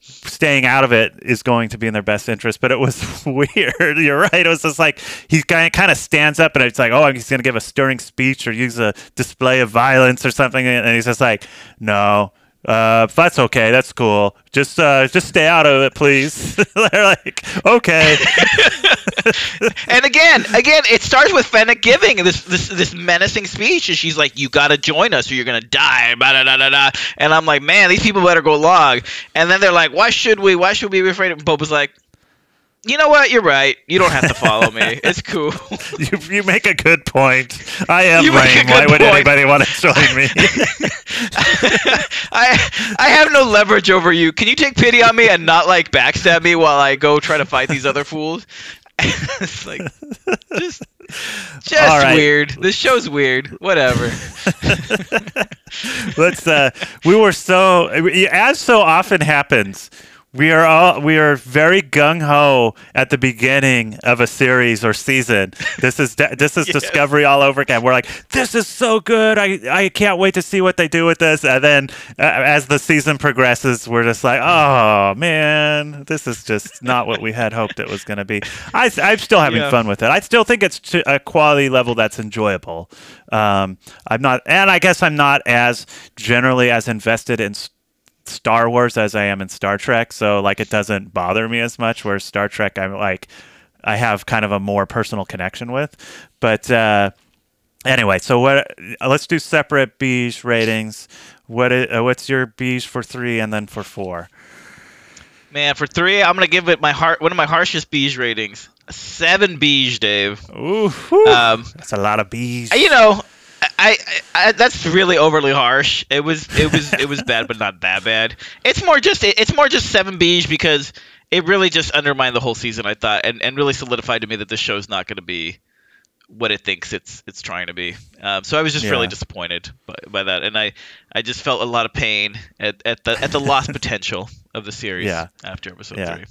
staying out of it is going to be in their best interest, but it was (laughs) weird. You're right. It was just like he kind of stands up and it's like, oh, he's going to give a stirring speech or use a display of violence or something, and he's just like, no. Uh, that's okay. That's cool. Just, uh, just stay out of it, please. (laughs) They're like, okay. (laughs) and again, again, it starts with Fennec giving this this this menacing speech, and she's like, "You got to join us, or you're gonna die." Blah, blah, blah, blah, blah. And I'm like, "Man, these people better go log." And then they're like, "Why should we? Why should we be afraid?" of Boba's like, "You know what? You're right. You don't have to follow me. (laughs) It's cool." (laughs) you, you make a good point. I am You make a lame. Why good would anybody want to join me? (laughs) I I have no leverage over you. Can you take pity on me and not like backstab me while I go try to fight these other fools? it's like just just right. weird. This show's weird. Whatever. Let's. Uh, we were so, as so often happens. We are all we are very gung ho at the beginning of a series or season. This is this is (laughs) discovery all over again. We're like, this is so good. I I can't wait to see what they do with this. And then uh, as the season progresses, we're just like, oh man, this is just not what we had hoped it was going to be. I I'm still having Yeah. fun with it. I still think it's to a quality level that's enjoyable. Um, I'm not, and I guess I'm not as generally as invested in Star Wars as I am in Star Trek. So like, it doesn't bother me as much. Whereas Star Trek, I'm like, I have kind of a more personal connection with. But uh, anyway, so what? uh, Let's do separate beige ratings. What? i- Uh, what's your beige for three, and then for four? Man, for three, I'm gonna give it my heart one of my harshest beige ratings. Seven beige, Dave. Ooh. Um, that's a lot of beige. you know, I, I, that's really overly harsh. It was it was it was bad, but not that bad. It's more just it, it's more just seven beige because it really just undermined the whole season. I thought, and, and really solidified to me that this show's not going to be what it thinks it's it's trying to be. Um, so I was just really disappointed by, by that, and I I just felt a lot of pain at, at the at the lost (laughs) potential of the series Yeah. after episode Yeah. three.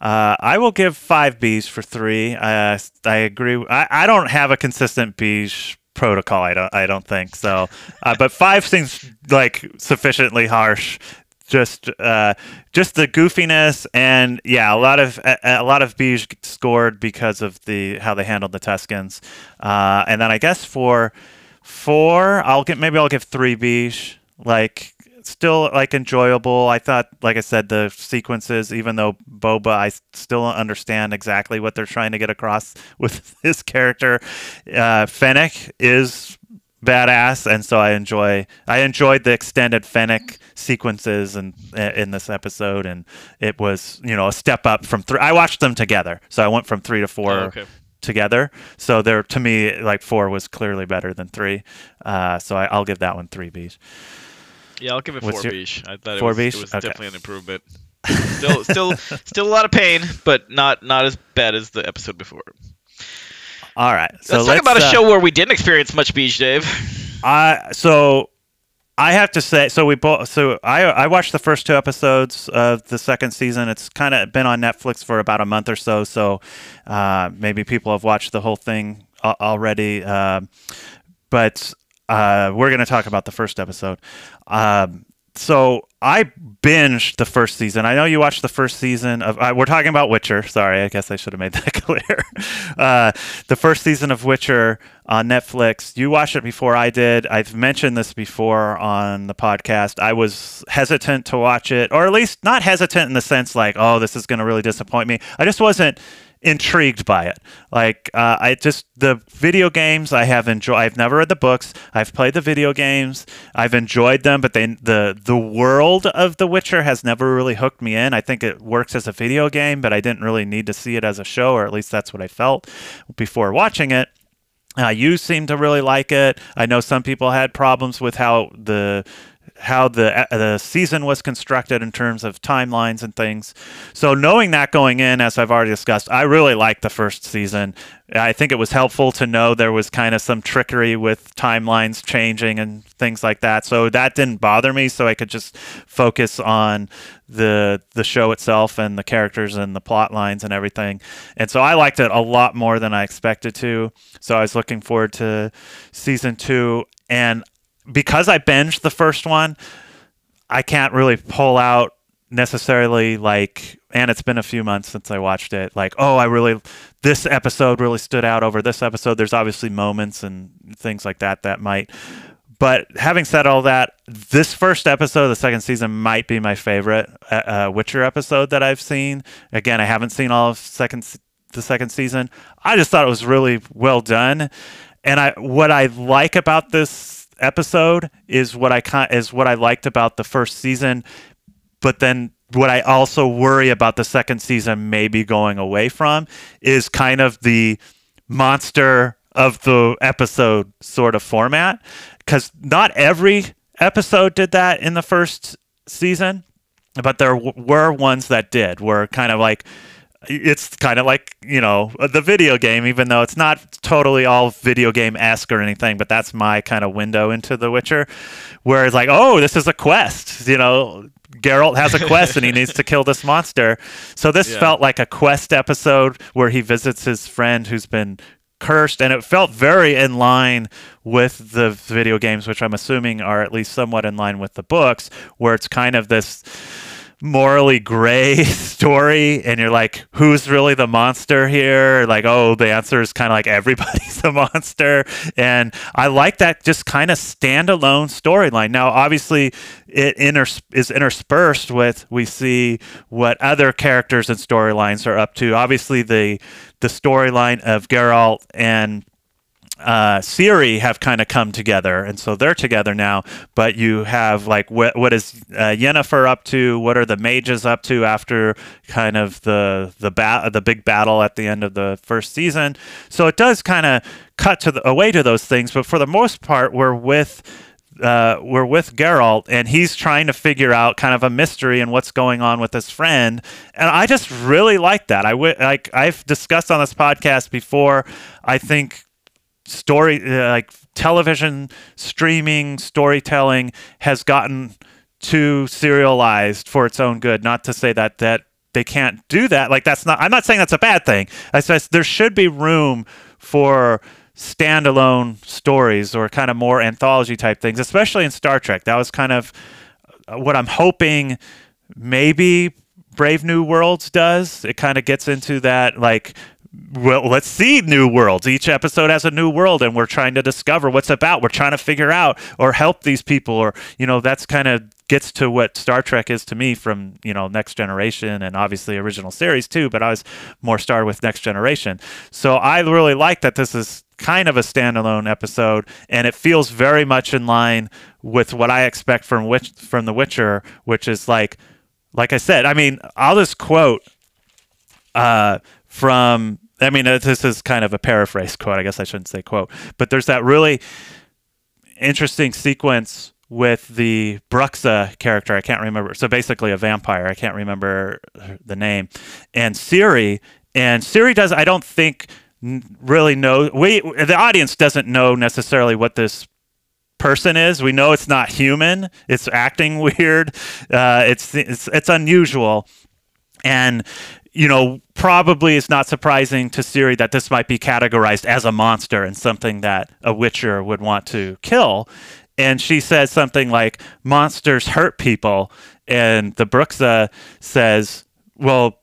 Uh, I will give five Bs for three. Uh, I agree. I, I don't have a consistent beige protocol. I don't. I don't think so. Uh, but five seems like sufficiently harsh. Just, uh, just the goofiness and yeah, a lot of a, a lot of beige scored because of the how they handled the Tuskens. Uh, and then I guess for four, I'll get maybe I'll give three beige. Like still like enjoyable. I thought, like I said, the sequences, even though Boba, I still don't understand exactly what they're trying to get across (laughs) with his character. Uh, Fennec is badass, and so I enjoy. I enjoyed the extended Fennec sequences and in this episode, and it was you know a step up from three. I watched them together, so I went from three to four Oh, okay. together. So there, to me, like four was clearly better than three. Uh, so I, I'll give that one three B's. Yeah, I'll give it What's four your- beige. I thought it was, beige? it was Okay. definitely an improvement. (laughs) Still, still, still a lot of pain, but not not as bad as the episode before. All right. So let's, talk about a uh, show where we didn't experience much beige, Dave. I so I have to say so we both so I I watched the first two episodes of the second season. It's kind of been on Netflix for about a month or so. So uh, maybe people have watched the whole thing al- already. Uh, but uh, we're going to talk about the first episode. Um, so I binged the first season. I know you watched the first season of. Uh, we're talking about Witcher. Sorry, I guess I should have made (laughs) that clear. Uh, the first season of Witcher on Netflix. You watched it before I did. I've mentioned this before on the podcast. I was hesitant to watch it, or at least not hesitant in the sense like, oh, this is going to really disappoint me. I just wasn't intrigued by it. Like uh, I just the video games I have enjoyed. I've never read the books. I've played the video games. I've enjoyed them, but they the the world of The Witcher has never really hooked me in. I think it works as a video game, but I didn't really need to see it as a show, or at least that's what I felt before watching it. Uh, you seem to really like it. I know some people had problems with how the how the uh, the season was constructed in terms of timelines and things. So knowing that going in, as I've already discussed, I really liked the first season. I think it was helpful to know there was kind of some trickery with timelines changing and things like that. So that didn't bother me. So I could just focus on the the show itself and the characters and the plot lines and everything. And so I liked it a lot more than I expected to. So I was looking forward to season two. And because I binged the first one, I can't really pull out necessarily like and it's been a few months since I watched it like oh I really this episode really stood out over this episode. There's obviously moments and things like that that might but having said all that this first episode of the second season might be my favorite uh, uh, Witcher episode that I've seen. Again I haven't seen all of second the second season. I just thought it was really well done and I what I like about this episode is what I is what I liked about the first season but then what I also worry about the second season maybe going away from is kind of the monster of the episode sort of format because not every episode did that in the first season but there w- were ones that did were kind of like it's kind of like you know the video game even though it's not totally all video game esque or anything but that's my kind of window into the witcher where it's like oh this is a quest you know Geralt has a quest and he needs to kill this monster. So this Yeah. felt like a quest episode where he visits his friend who's been cursed and it felt very in line with the video games which I'm assuming are at least somewhat in line with the books where it's kind of this morally gray (laughs) story and you're like who's really the monster here? Like oh the answer is kind of like everybody's (laughs) a monster. And i like that just kind of standalone storyline. Now obviously it inters- is interspersed with we see what other characters and storylines are up to. Obviously the the storyline of Geralt and uh, Ciri have kind of come together, and so they're together now. But you have like what what is uh, Yennefer up to? What are the mages up to after kind of the the bat the big battle at the end of the first season? So it does kind of cut to the, away to those things, but for the most part, we're with. Uh, we're with Geralt, and he's trying to figure out kind of a mystery and what's going on with his friend. And I just really like that. I w- like I've discussed on this podcast before. I think story uh, like television streaming storytelling has gotten too serialized for its own good. Not to say that that they can't do that. Like that's not i'm not saying that's a bad thing. I says there should be room for standalone stories or kind of more anthology type things especially in star trek. That was kind of uh, what i'm hoping maybe brave new worlds does. It kind of gets into that like well, let's see new worlds. Each episode has a new world, and we're trying to discover what's about. We're trying to figure out or help these people, or you know, that's kind of gets to what Star Trek is to me from you know Next Generation and obviously original series too. But I was more Star with Next Generation, so I really like that this is kind of a standalone episode, and it feels very much in line with what I expect from Witch from The Witcher, which is like, like I said. I mean, I'll just quote uh, from. I mean, uh, this is kind of a paraphrase quote. I guess I shouldn't say quote, but there's that really interesting sequence with the Bruxa character. I can't remember. So basically, a vampire. I can't remember the name. And Ciri. and Ciri does. I don't think really know. We the audience doesn't know necessarily what this person is. We know it's not human. It's acting (laughs) weird. Uh, it's it's it's unusual, and you know probably it's not surprising to Ciri that this might be categorized as a monster and something that a Witcher would want to kill. And she says something like, "Monsters hurt people," and the Bruxa says, "Well."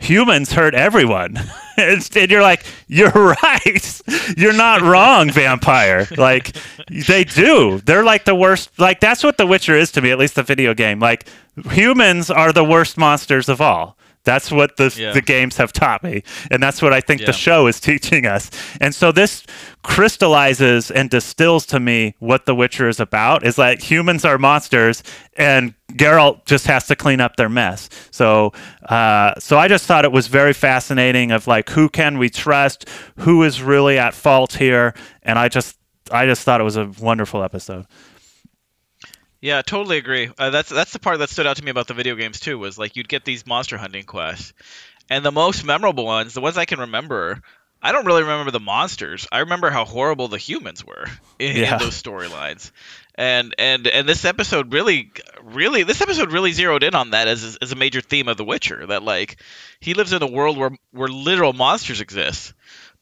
humans hurt everyone. (laughs) and you're like, you're (laughs) right. You're not wrong, vampire. Like, they do. They're like the worst. Like, that's what The Witcher is to me, at least the video game. Like, humans are the worst monsters of all. That's what the, yeah. the games have taught me. And that's what I think yeah. the show is teaching us. And so this crystallizes and distills to me what The Witcher is about is that humans are monsters and Geralt just has to clean up their mess. So, uh, so I just thought it was very fascinating of like, who can we trust? Who is really at fault here? And I just, I just thought it was a wonderful episode. Yeah, totally agree. Uh, that's that's the part that stood out to me about the video games too. Was like you'd get these monster hunting quests, and the most memorable ones, the ones I can remember, I don't really remember the monsters. I remember how horrible the humans were in, yeah. in those storylines. And and and this episode really, really, this episode really zeroed in on that as as a major theme of The Witcher. That like he lives in a world where where literal monsters exist,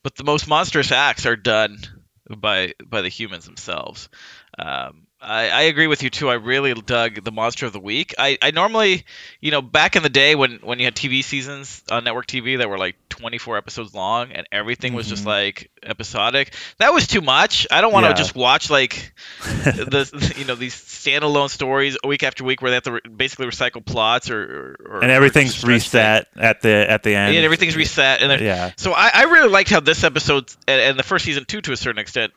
but the most monstrous acts are done by by the humans themselves. Um, I, I agree with you too. I really dug the Monster of the Week. I, I normally, you know, back in the day when, when you had TV seasons on network TV that were like 24 episodes long and everything was mm-hmm. just like episodic, that was too much. I don't want to yeah. just watch like (laughs) the you know these standalone stories week after week where they have to re- basically recycle plots or, or and everything's reset it. at the at the end. Yeah, everything's reset. And yeah. So I, I really liked how this episode and, and the first season too, to a certain extent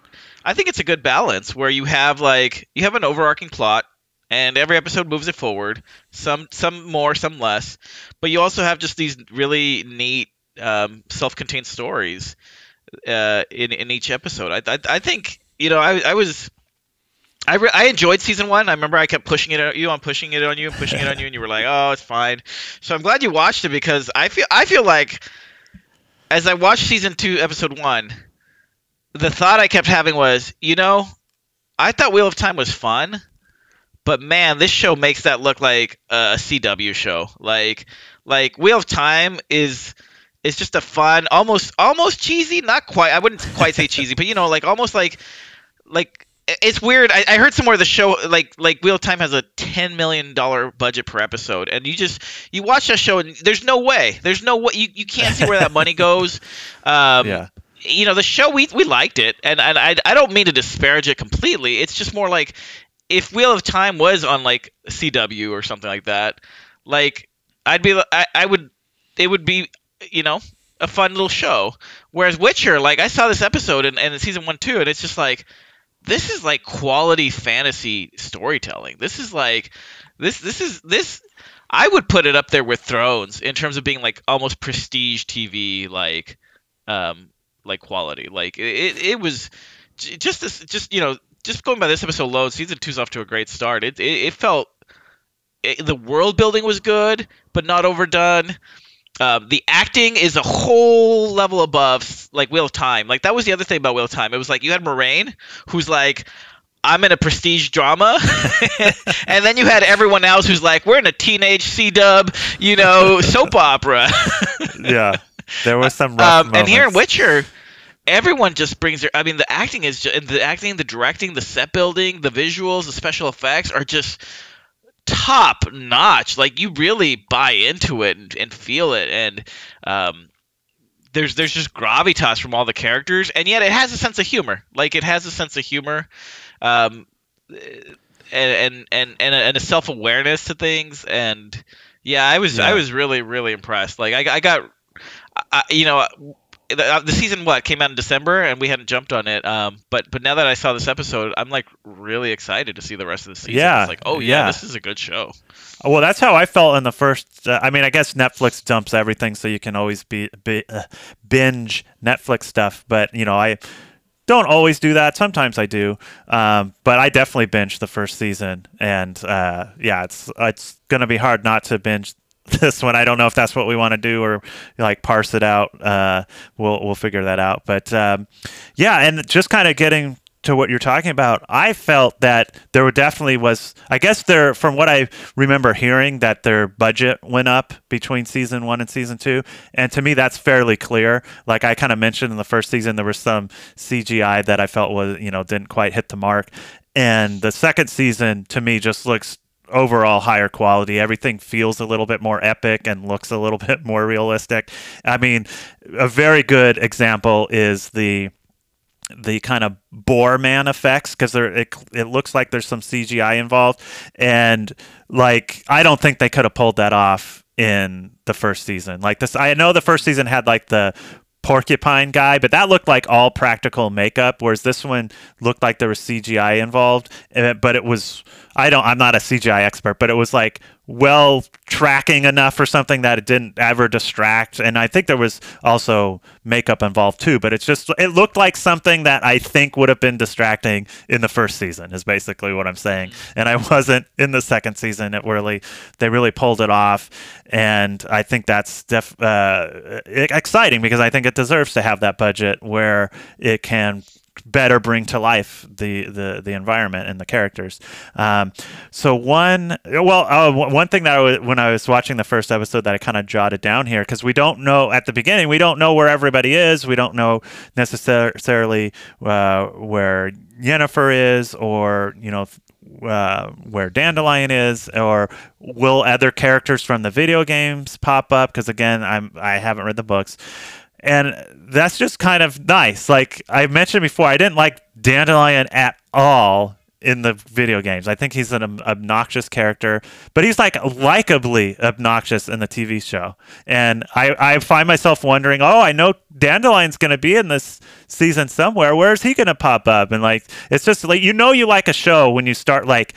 I think it's a good balance where you have like you have an overarching plot and every episode moves it forward. Some some more, some less, but you also have just these really neat um, self-contained stories uh, in in each episode. I, I, I think you know I I was. I, re- I enjoyed season one. I remember I kept pushing it at you, I'm pushing it on you, and pushing it on you, and you were like, "Oh, it's fine." So I'm glad you watched it because I feel I feel like as I watched season two, episode one, the thought I kept having was, you know, I thought Wheel of Time was fun, but man, this show makes that look like a CW show. Like, like Wheel of Time is is just a fun, almost almost cheesy, not quite. I wouldn't quite say cheesy, but you know, like almost like like it's weird. I, I, heard somewhere the show like like Wheel of Time has a ten million dollar budget per episode, and you just you watch that show and there's no way, there's no way you, you can't see where that money goes. (laughs) Um, yeah you know the show we we liked it and, and I, I don't mean to disparage it completely. It's just more like if wheel of time was on like cw or something like that like i'd be i, I would it would be you know a fun little show. Whereas witcher like i saw this episode and, and season one too and it's just like this is like quality fantasy storytelling. This is like this this is this i would put it up there with thrones in terms of being like almost prestige tv like um like quality. Like it, it was just this, just you know, just going by this episode alone, season two's off to a great start. It, it, it felt it, the world building was good, but not overdone. Um, the acting is a whole level above like Wheel of Time. Like that was the other thing about Wheel of Time. It was like you had Moiraine, who's like, I'm in a prestige drama, (laughs) and then you had everyone else who's like, we're in a teenage C dub, you know, soap opera. (laughs) yeah. There was some um, And here in Witcher, everyone just brings their. I mean, the acting is just, the acting, the directing, the set building, the visuals, the special effects are just top notch. Like you really buy into it and, and feel it, and um, there's there's just gravitas from all the characters, and yet it has a sense of humor. Like it has a sense of humor. Um, and and and and a, self awareness to things. And yeah, I was I was really really impressed. Like I I got, I, you know. The, uh, the season what came out in December and we hadn't jumped on it. Um, but but now that I saw this episode, I'm like really excited to see the rest of the season. Yeah, it's like oh yeah, yeah. this is a good show. Well, that's how I felt in the first. Uh, I mean, I guess Netflix dumps everything, so you can always be, be uh, binge Netflix stuff. But you know, I don't always do that. Sometimes I do, um, but I definitely binge the first season, and uh, yeah, it's it's gonna be hard not to binge (laughs) this one. I don't know if that's what we want to do or like parse it out. Uh, we'll we'll figure that out. But um, yeah, and just kind of getting to what you're talking about, I felt that there definitely was. I guess there, from what I remember hearing, that their budget went up between season one and season two, and to me that's fairly clear. Like I kind of mentioned in the first season, there was some CGI that I felt was you know didn't quite hit the mark, and the second season to me just looks overall higher quality. Everything feels a little bit more epic and looks a little (laughs) bit more realistic. I mean, a very good example is the the kind of boar man effects because there it, it looks like there's some CGI involved and like I don't think they could have pulled that off in the first season. Like this I know the first season had like the porcupine guy, but that looked like all practical makeup whereas this one looked like there was CGI involved, but it was I don't I'm not a CGI expert, but it was like well tracking enough or something that it didn't ever distract and I think there was also makeup involved too, but it's just it looked like something that I think would have been distracting in the first season is basically what I'm saying. And I wasn't in the second season. It really they really pulled it off and I think that's def, uh, exciting because I think it deserves to have that budget where it can better bring to life the the, the environment and the characters. Um, so one, well, uh, one thing that I was, when I was watching the first episode that I kind of jotted down here because we don't know at the beginning we don't know where everybody is. We don't know necessarily uh, where Yennefer is or you know. Uh, where Dandelion is, or will other characters from the video games pop up? Because again, I'm I haven't read the books and that's just kind of nice. Like I mentioned before, I didn't like Dandelion at all in the video games. I think he's an ob- obnoxious character, but he's like likably obnoxious in the TV show. And I, I find myself wondering, oh, I know Dandelion's going to be in this season somewhere. Where's he going to pop up? And like, it's just like, you know, you like a show when you start like,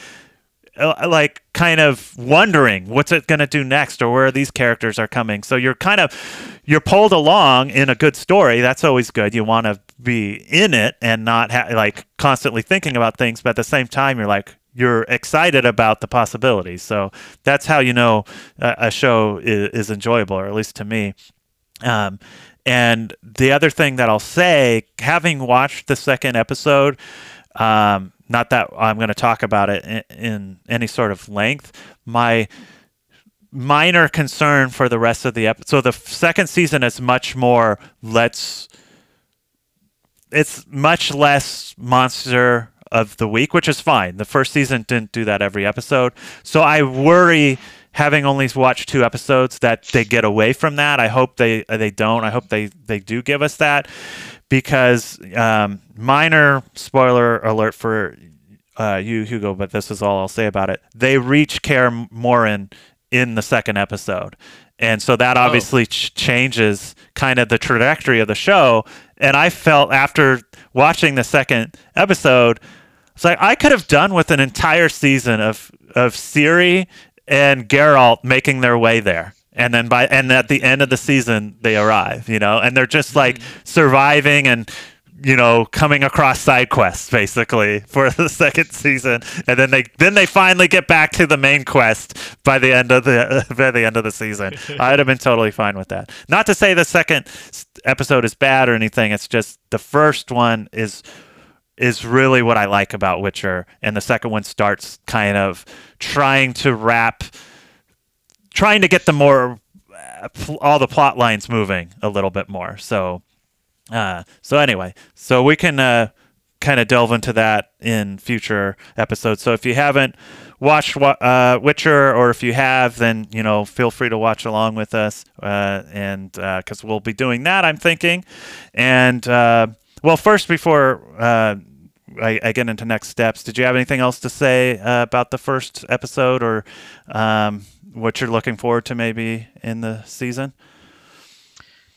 like kind of wondering what's it going to do next or where these characters are coming. So you're kind of you're pulled along in a good story. That's always good. You want to be in it and not ha- like constantly thinking about things but at the same time you're like you're excited about the possibilities. So that's how you know a, a show is, is enjoyable or at least to me. Um, and the other thing that I'll say, having watched the second episode, um, not that I'm going to talk about it in, in any sort of length, my minor concern for the rest of the episode. So the second season is much more let's. It's much less monster of the week, which is fine. The first season didn't do that every episode, so I worry having only watched two episodes that they get away from that. I hope they uh, they don't. I hope they they do give us that because um, minor spoiler alert for uh, you, Hugo, but this is all I'll say about it. They reach Kaer Morhen in the second episode. And so that obviously ch- changes kind of the trajectory of the show. And I felt after watching the second episode, it's like I could have done with an entire season of of Ciri and Geralt making their way there. And then by and at the end of the season they arrive, you know, and they're just mm-hmm. like surviving and you know coming across side quests basically for the (laughs) second season. And then they then they finally get back to the main quest by the end of the (laughs) by the end of the season. (laughs) I'd have been totally fine with that. Not to say the second episode is bad or anything it's just the first one is is really what I like about Witcher, and the second one starts kind of trying to wrap, trying to get the more uh, all the plot lines moving a little bit more. So, uh, so anyway, so we can uh, kind of delve into that in future episodes. So if you haven't watched wa- uh, Witcher, or if you have, then you know feel free to watch along with us, uh, and because we'll be doing that, I'm thinking, and uh, well, first before uh, I, I get into next steps. Did you have anything else to say uh, about the first episode or um, what you're looking forward to maybe in the season?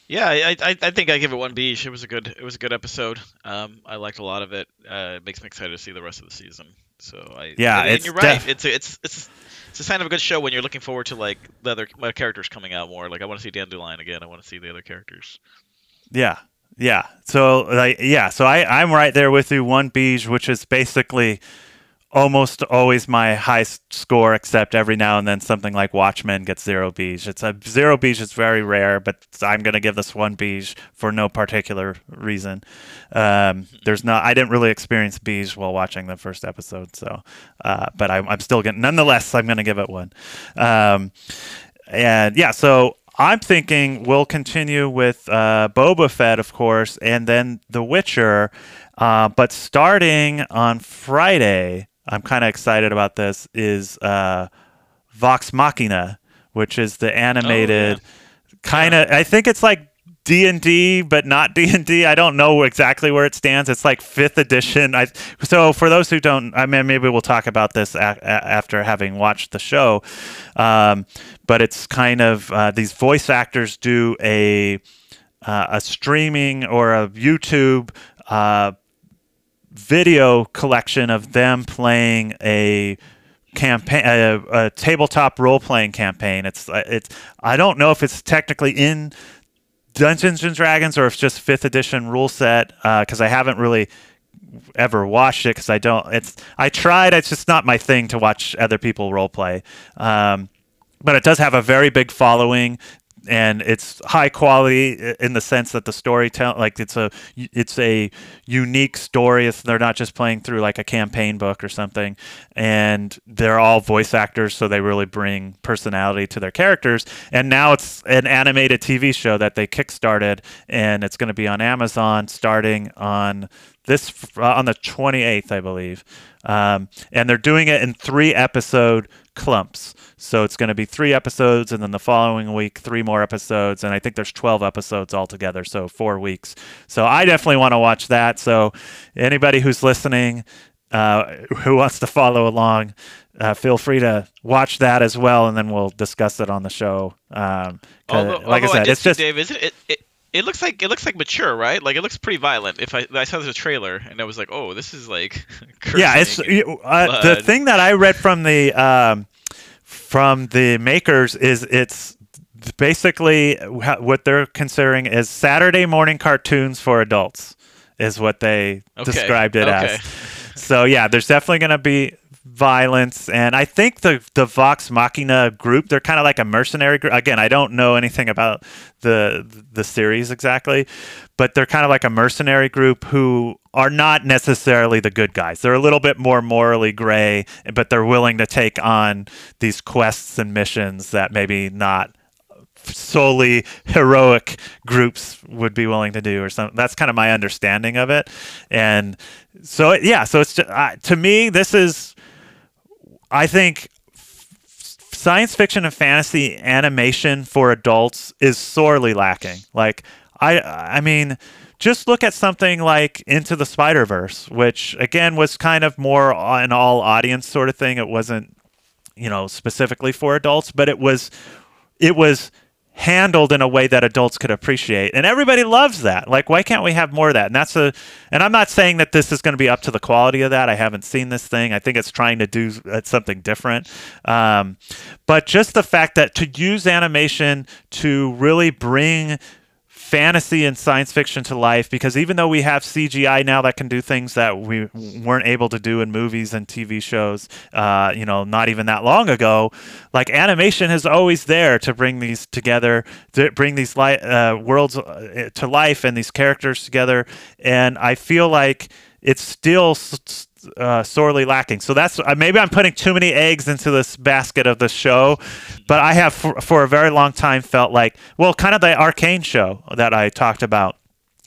Yeah, I, I, I think I give it one beige. It was a good it was a good episode. Um, I liked a lot of it. Uh, it makes me excited to see the rest of the season. So I Yeah, and, it's you're right. def- it's a, it's it's it's a sign of a good show when you're looking forward to like the other my characters coming out more. Like I want to see Dandelion again. I want to see the other characters. Yeah, yeah. So like, yeah. So I I'm right there with you. One beige, which is basically almost always my high score, except every now and then something like Watchmen gets zero beige. It's a zero beige is very rare, but I'm gonna give this one beige for no particular reason. Um, there's not. I didn't really experience beige while watching the first episode, so uh, but I, I'm still getting. Nonetheless, I'm gonna give it one. Um, and yeah, so I'm thinking we'll continue with uh, Boba Fett, of course, and then The Witcher. Uh, but starting on Friday, I'm kind of excited about this. Is uh, Vox Machina, which is the animated kind of. I think it's like D and D, but not D and D. I don't know exactly where it stands. It's like fifth edition. I so for those who don't, I mean, maybe we'll talk about this a- a- after having watched the show. Um, but it's kind of uh, these voice actors do a uh, a streaming or a YouTube. Uh, video collection of them playing a campaign a, a tabletop role playing campaign. It's uh, it's i don't know if it's technically in dungeons and dragons or if it's just fifth edition rule set because i haven't really ever watched it because i don't it's i tried it's just not my thing to watch other people role play um, but it does have a very big following and it's high quality in the sense that the storytelling like it's a it's a unique story. They're not just playing through like a campaign book or something. And they're all voice actors so they really bring personality to their characters. And now it's an animated tv show that they kickstarted and it's going to be on amazon starting on this uh, on the 28th i believe. Um, and they're doing it in three episode clumps. So it's going to be three episodes and then the following week three more episodes and i think there's 12 episodes altogether so four weeks. So i definitely want to watch that. So anybody who's listening uh, who wants to follow along uh, feel free to watch that as well and then we'll discuss it on the show. Um, Although, like i said did it's just Dave, isn't it, it? It looks like it looks like mature, right? Like it looks pretty violent. If I I saw the trailer and I was like, oh, this is like. (laughs) yeah it's uh, the thing that i read from the um, from the makers is it's basically what they're considering is saturday morning cartoons for adults is what they Okay, described it okay. as so yeah there's definitely going to be violence and i think the the vox machina group they're kind of like a mercenary group again i don't know anything about the the series exactly but they're kind of like a mercenary group who are not necessarily the good guys. They're a little bit more morally gray but they're willing to take on these quests and missions that maybe not solely heroic groups would be willing to do or something that's kind of my understanding of it. And so yeah so it's just, uh, to me this is i think science fiction and fantasy animation for adults is sorely lacking. Like i i mean just look at something like into the spider verse which again was kind of more an all audience sort of thing. It wasn't you know specifically for adults but it was it was handled in a way that adults could appreciate. And everybody loves that. Like why can't we have more of that? And that's a and i'm not saying that this is going to be up to the quality of that. I haven't seen this thing. I think it's trying to do uh, something different. Um, but just the fact that to use animation to really bring fantasy and science fiction to life because even though we have CGI now that can do things that we weren't able to do in movies and TV shows, uh, you know, not even that long ago, like animation is always there to bring these together, to bring these li- uh, worlds uh, to life and these characters together. And I feel like it's still s- uh, sorely lacking. So that's uh, maybe I'm putting too many eggs into this basket of the show, but I have for, for a very long time felt like, well, kind of the Arcane show that I talked about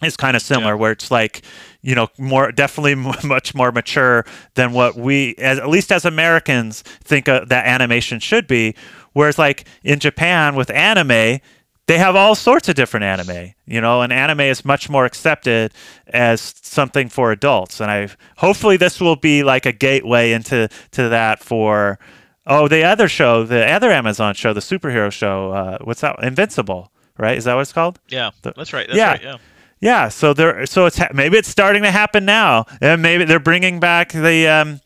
is kind of similar, where it's like, you know, more definitely m- (laughs) much more mature than what we, as, at least as Americans, think uh, that animation should be. Whereas, like in Japan with anime, they have all sorts of different anime, you know, and anime is much more accepted as something for adults. And I hopefully this will be like a gateway into to that for oh the other show, the other Amazon show, the superhero show. Uh, what's that? Invincible, right? Is that what it's called? Yeah, The- that's right. That's yeah. right. Yeah. Yeah, so they're so it's ha- maybe it's starting to happen now, and maybe they're bringing back the um,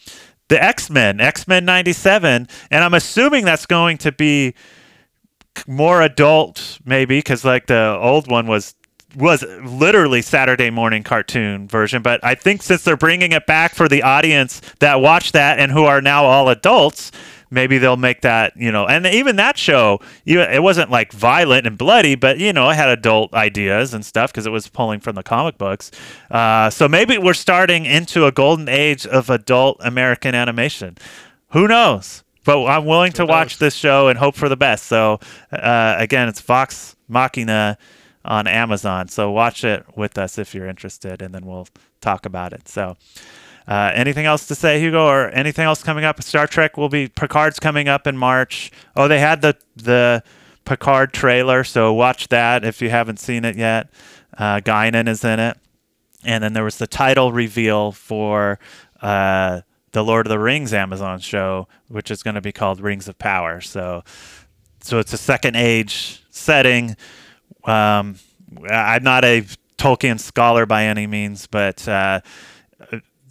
the X Men, X Men '97, and I'm assuming that's going to be more adult, maybe because like the old one was was literally Saturday morning cartoon version, but I think since they're bringing it back for the audience that watch that and who are now all adults, maybe they'll make that you know. And even that show it wasn't like violent and bloody but you know it had adult ideas and stuff because it was pulling from the comic books. Uh, so maybe we're starting into a golden age of adult american animation. Who knows but i'm willing to watch this show and hope for the best so uh, again it's vox machina on amazon so watch it with us if you're interested and then we'll talk about it so uh, anything else to say, Hugo, or anything else coming up? Star Trek will be Picard's coming up in March. Oh, they had the the Picard trailer, so watch that if you haven't seen it yet. Uh, Guinan is in it, and then there was the title reveal for uh, the Lord of the Rings Amazon show, which is going to be called Rings of Power. So, so it's a second age setting. Um, I'm not a Tolkien scholar by any means, but uh,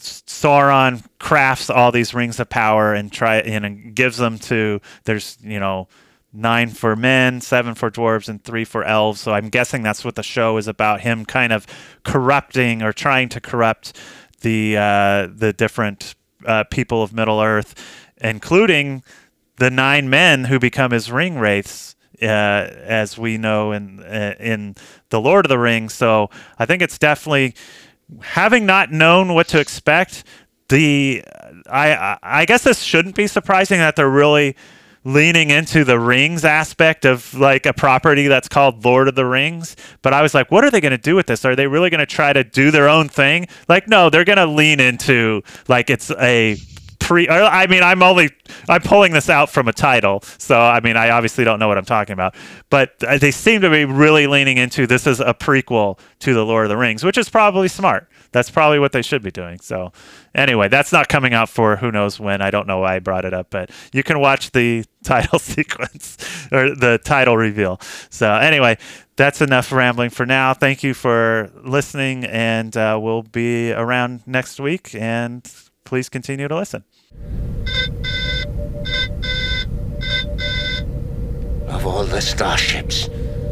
Sauron crafts all these rings of power and try and gives them to there's you know nine for men, seven for dwarves, and three for elves. So I'm guessing that's what the show is about. Him kind of corrupting or trying to corrupt the uh, the different uh, people of Middle Earth, including the nine men who become his Ringwraiths. Uh, as we know in uh, in the Lord of the Rings, so I think it's definitely having not known what to expect, the I I- I guess this shouldn't be surprising that they're really leaning into the rings aspect of like a property that's called Lord of the Rings. But I was like, what are they going to do with this? Are they really going to try to do their own thing? Like, no, they're going to lean into like it's a pre. I mean, I'm only I'm pulling this out from a title, so I mean, I obviously don't know what I'm talking about. But uh, they seem to be really leaning into this is a prequel to the Lord of the Rings, which is probably smart. That's probably what they should be doing. So, anyway, that's not coming out for who knows when. I don't know why I brought it up, but you can watch the (laughs) title (laughs) sequence or the title reveal. So, anyway, that's enough rambling for now. Thank you for listening, and uh, we'll be around next week. And please continue to listen. Of all the starships,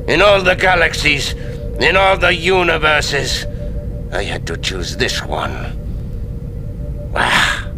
in all the galaxies, in all the universes, I had to choose this one. Ah!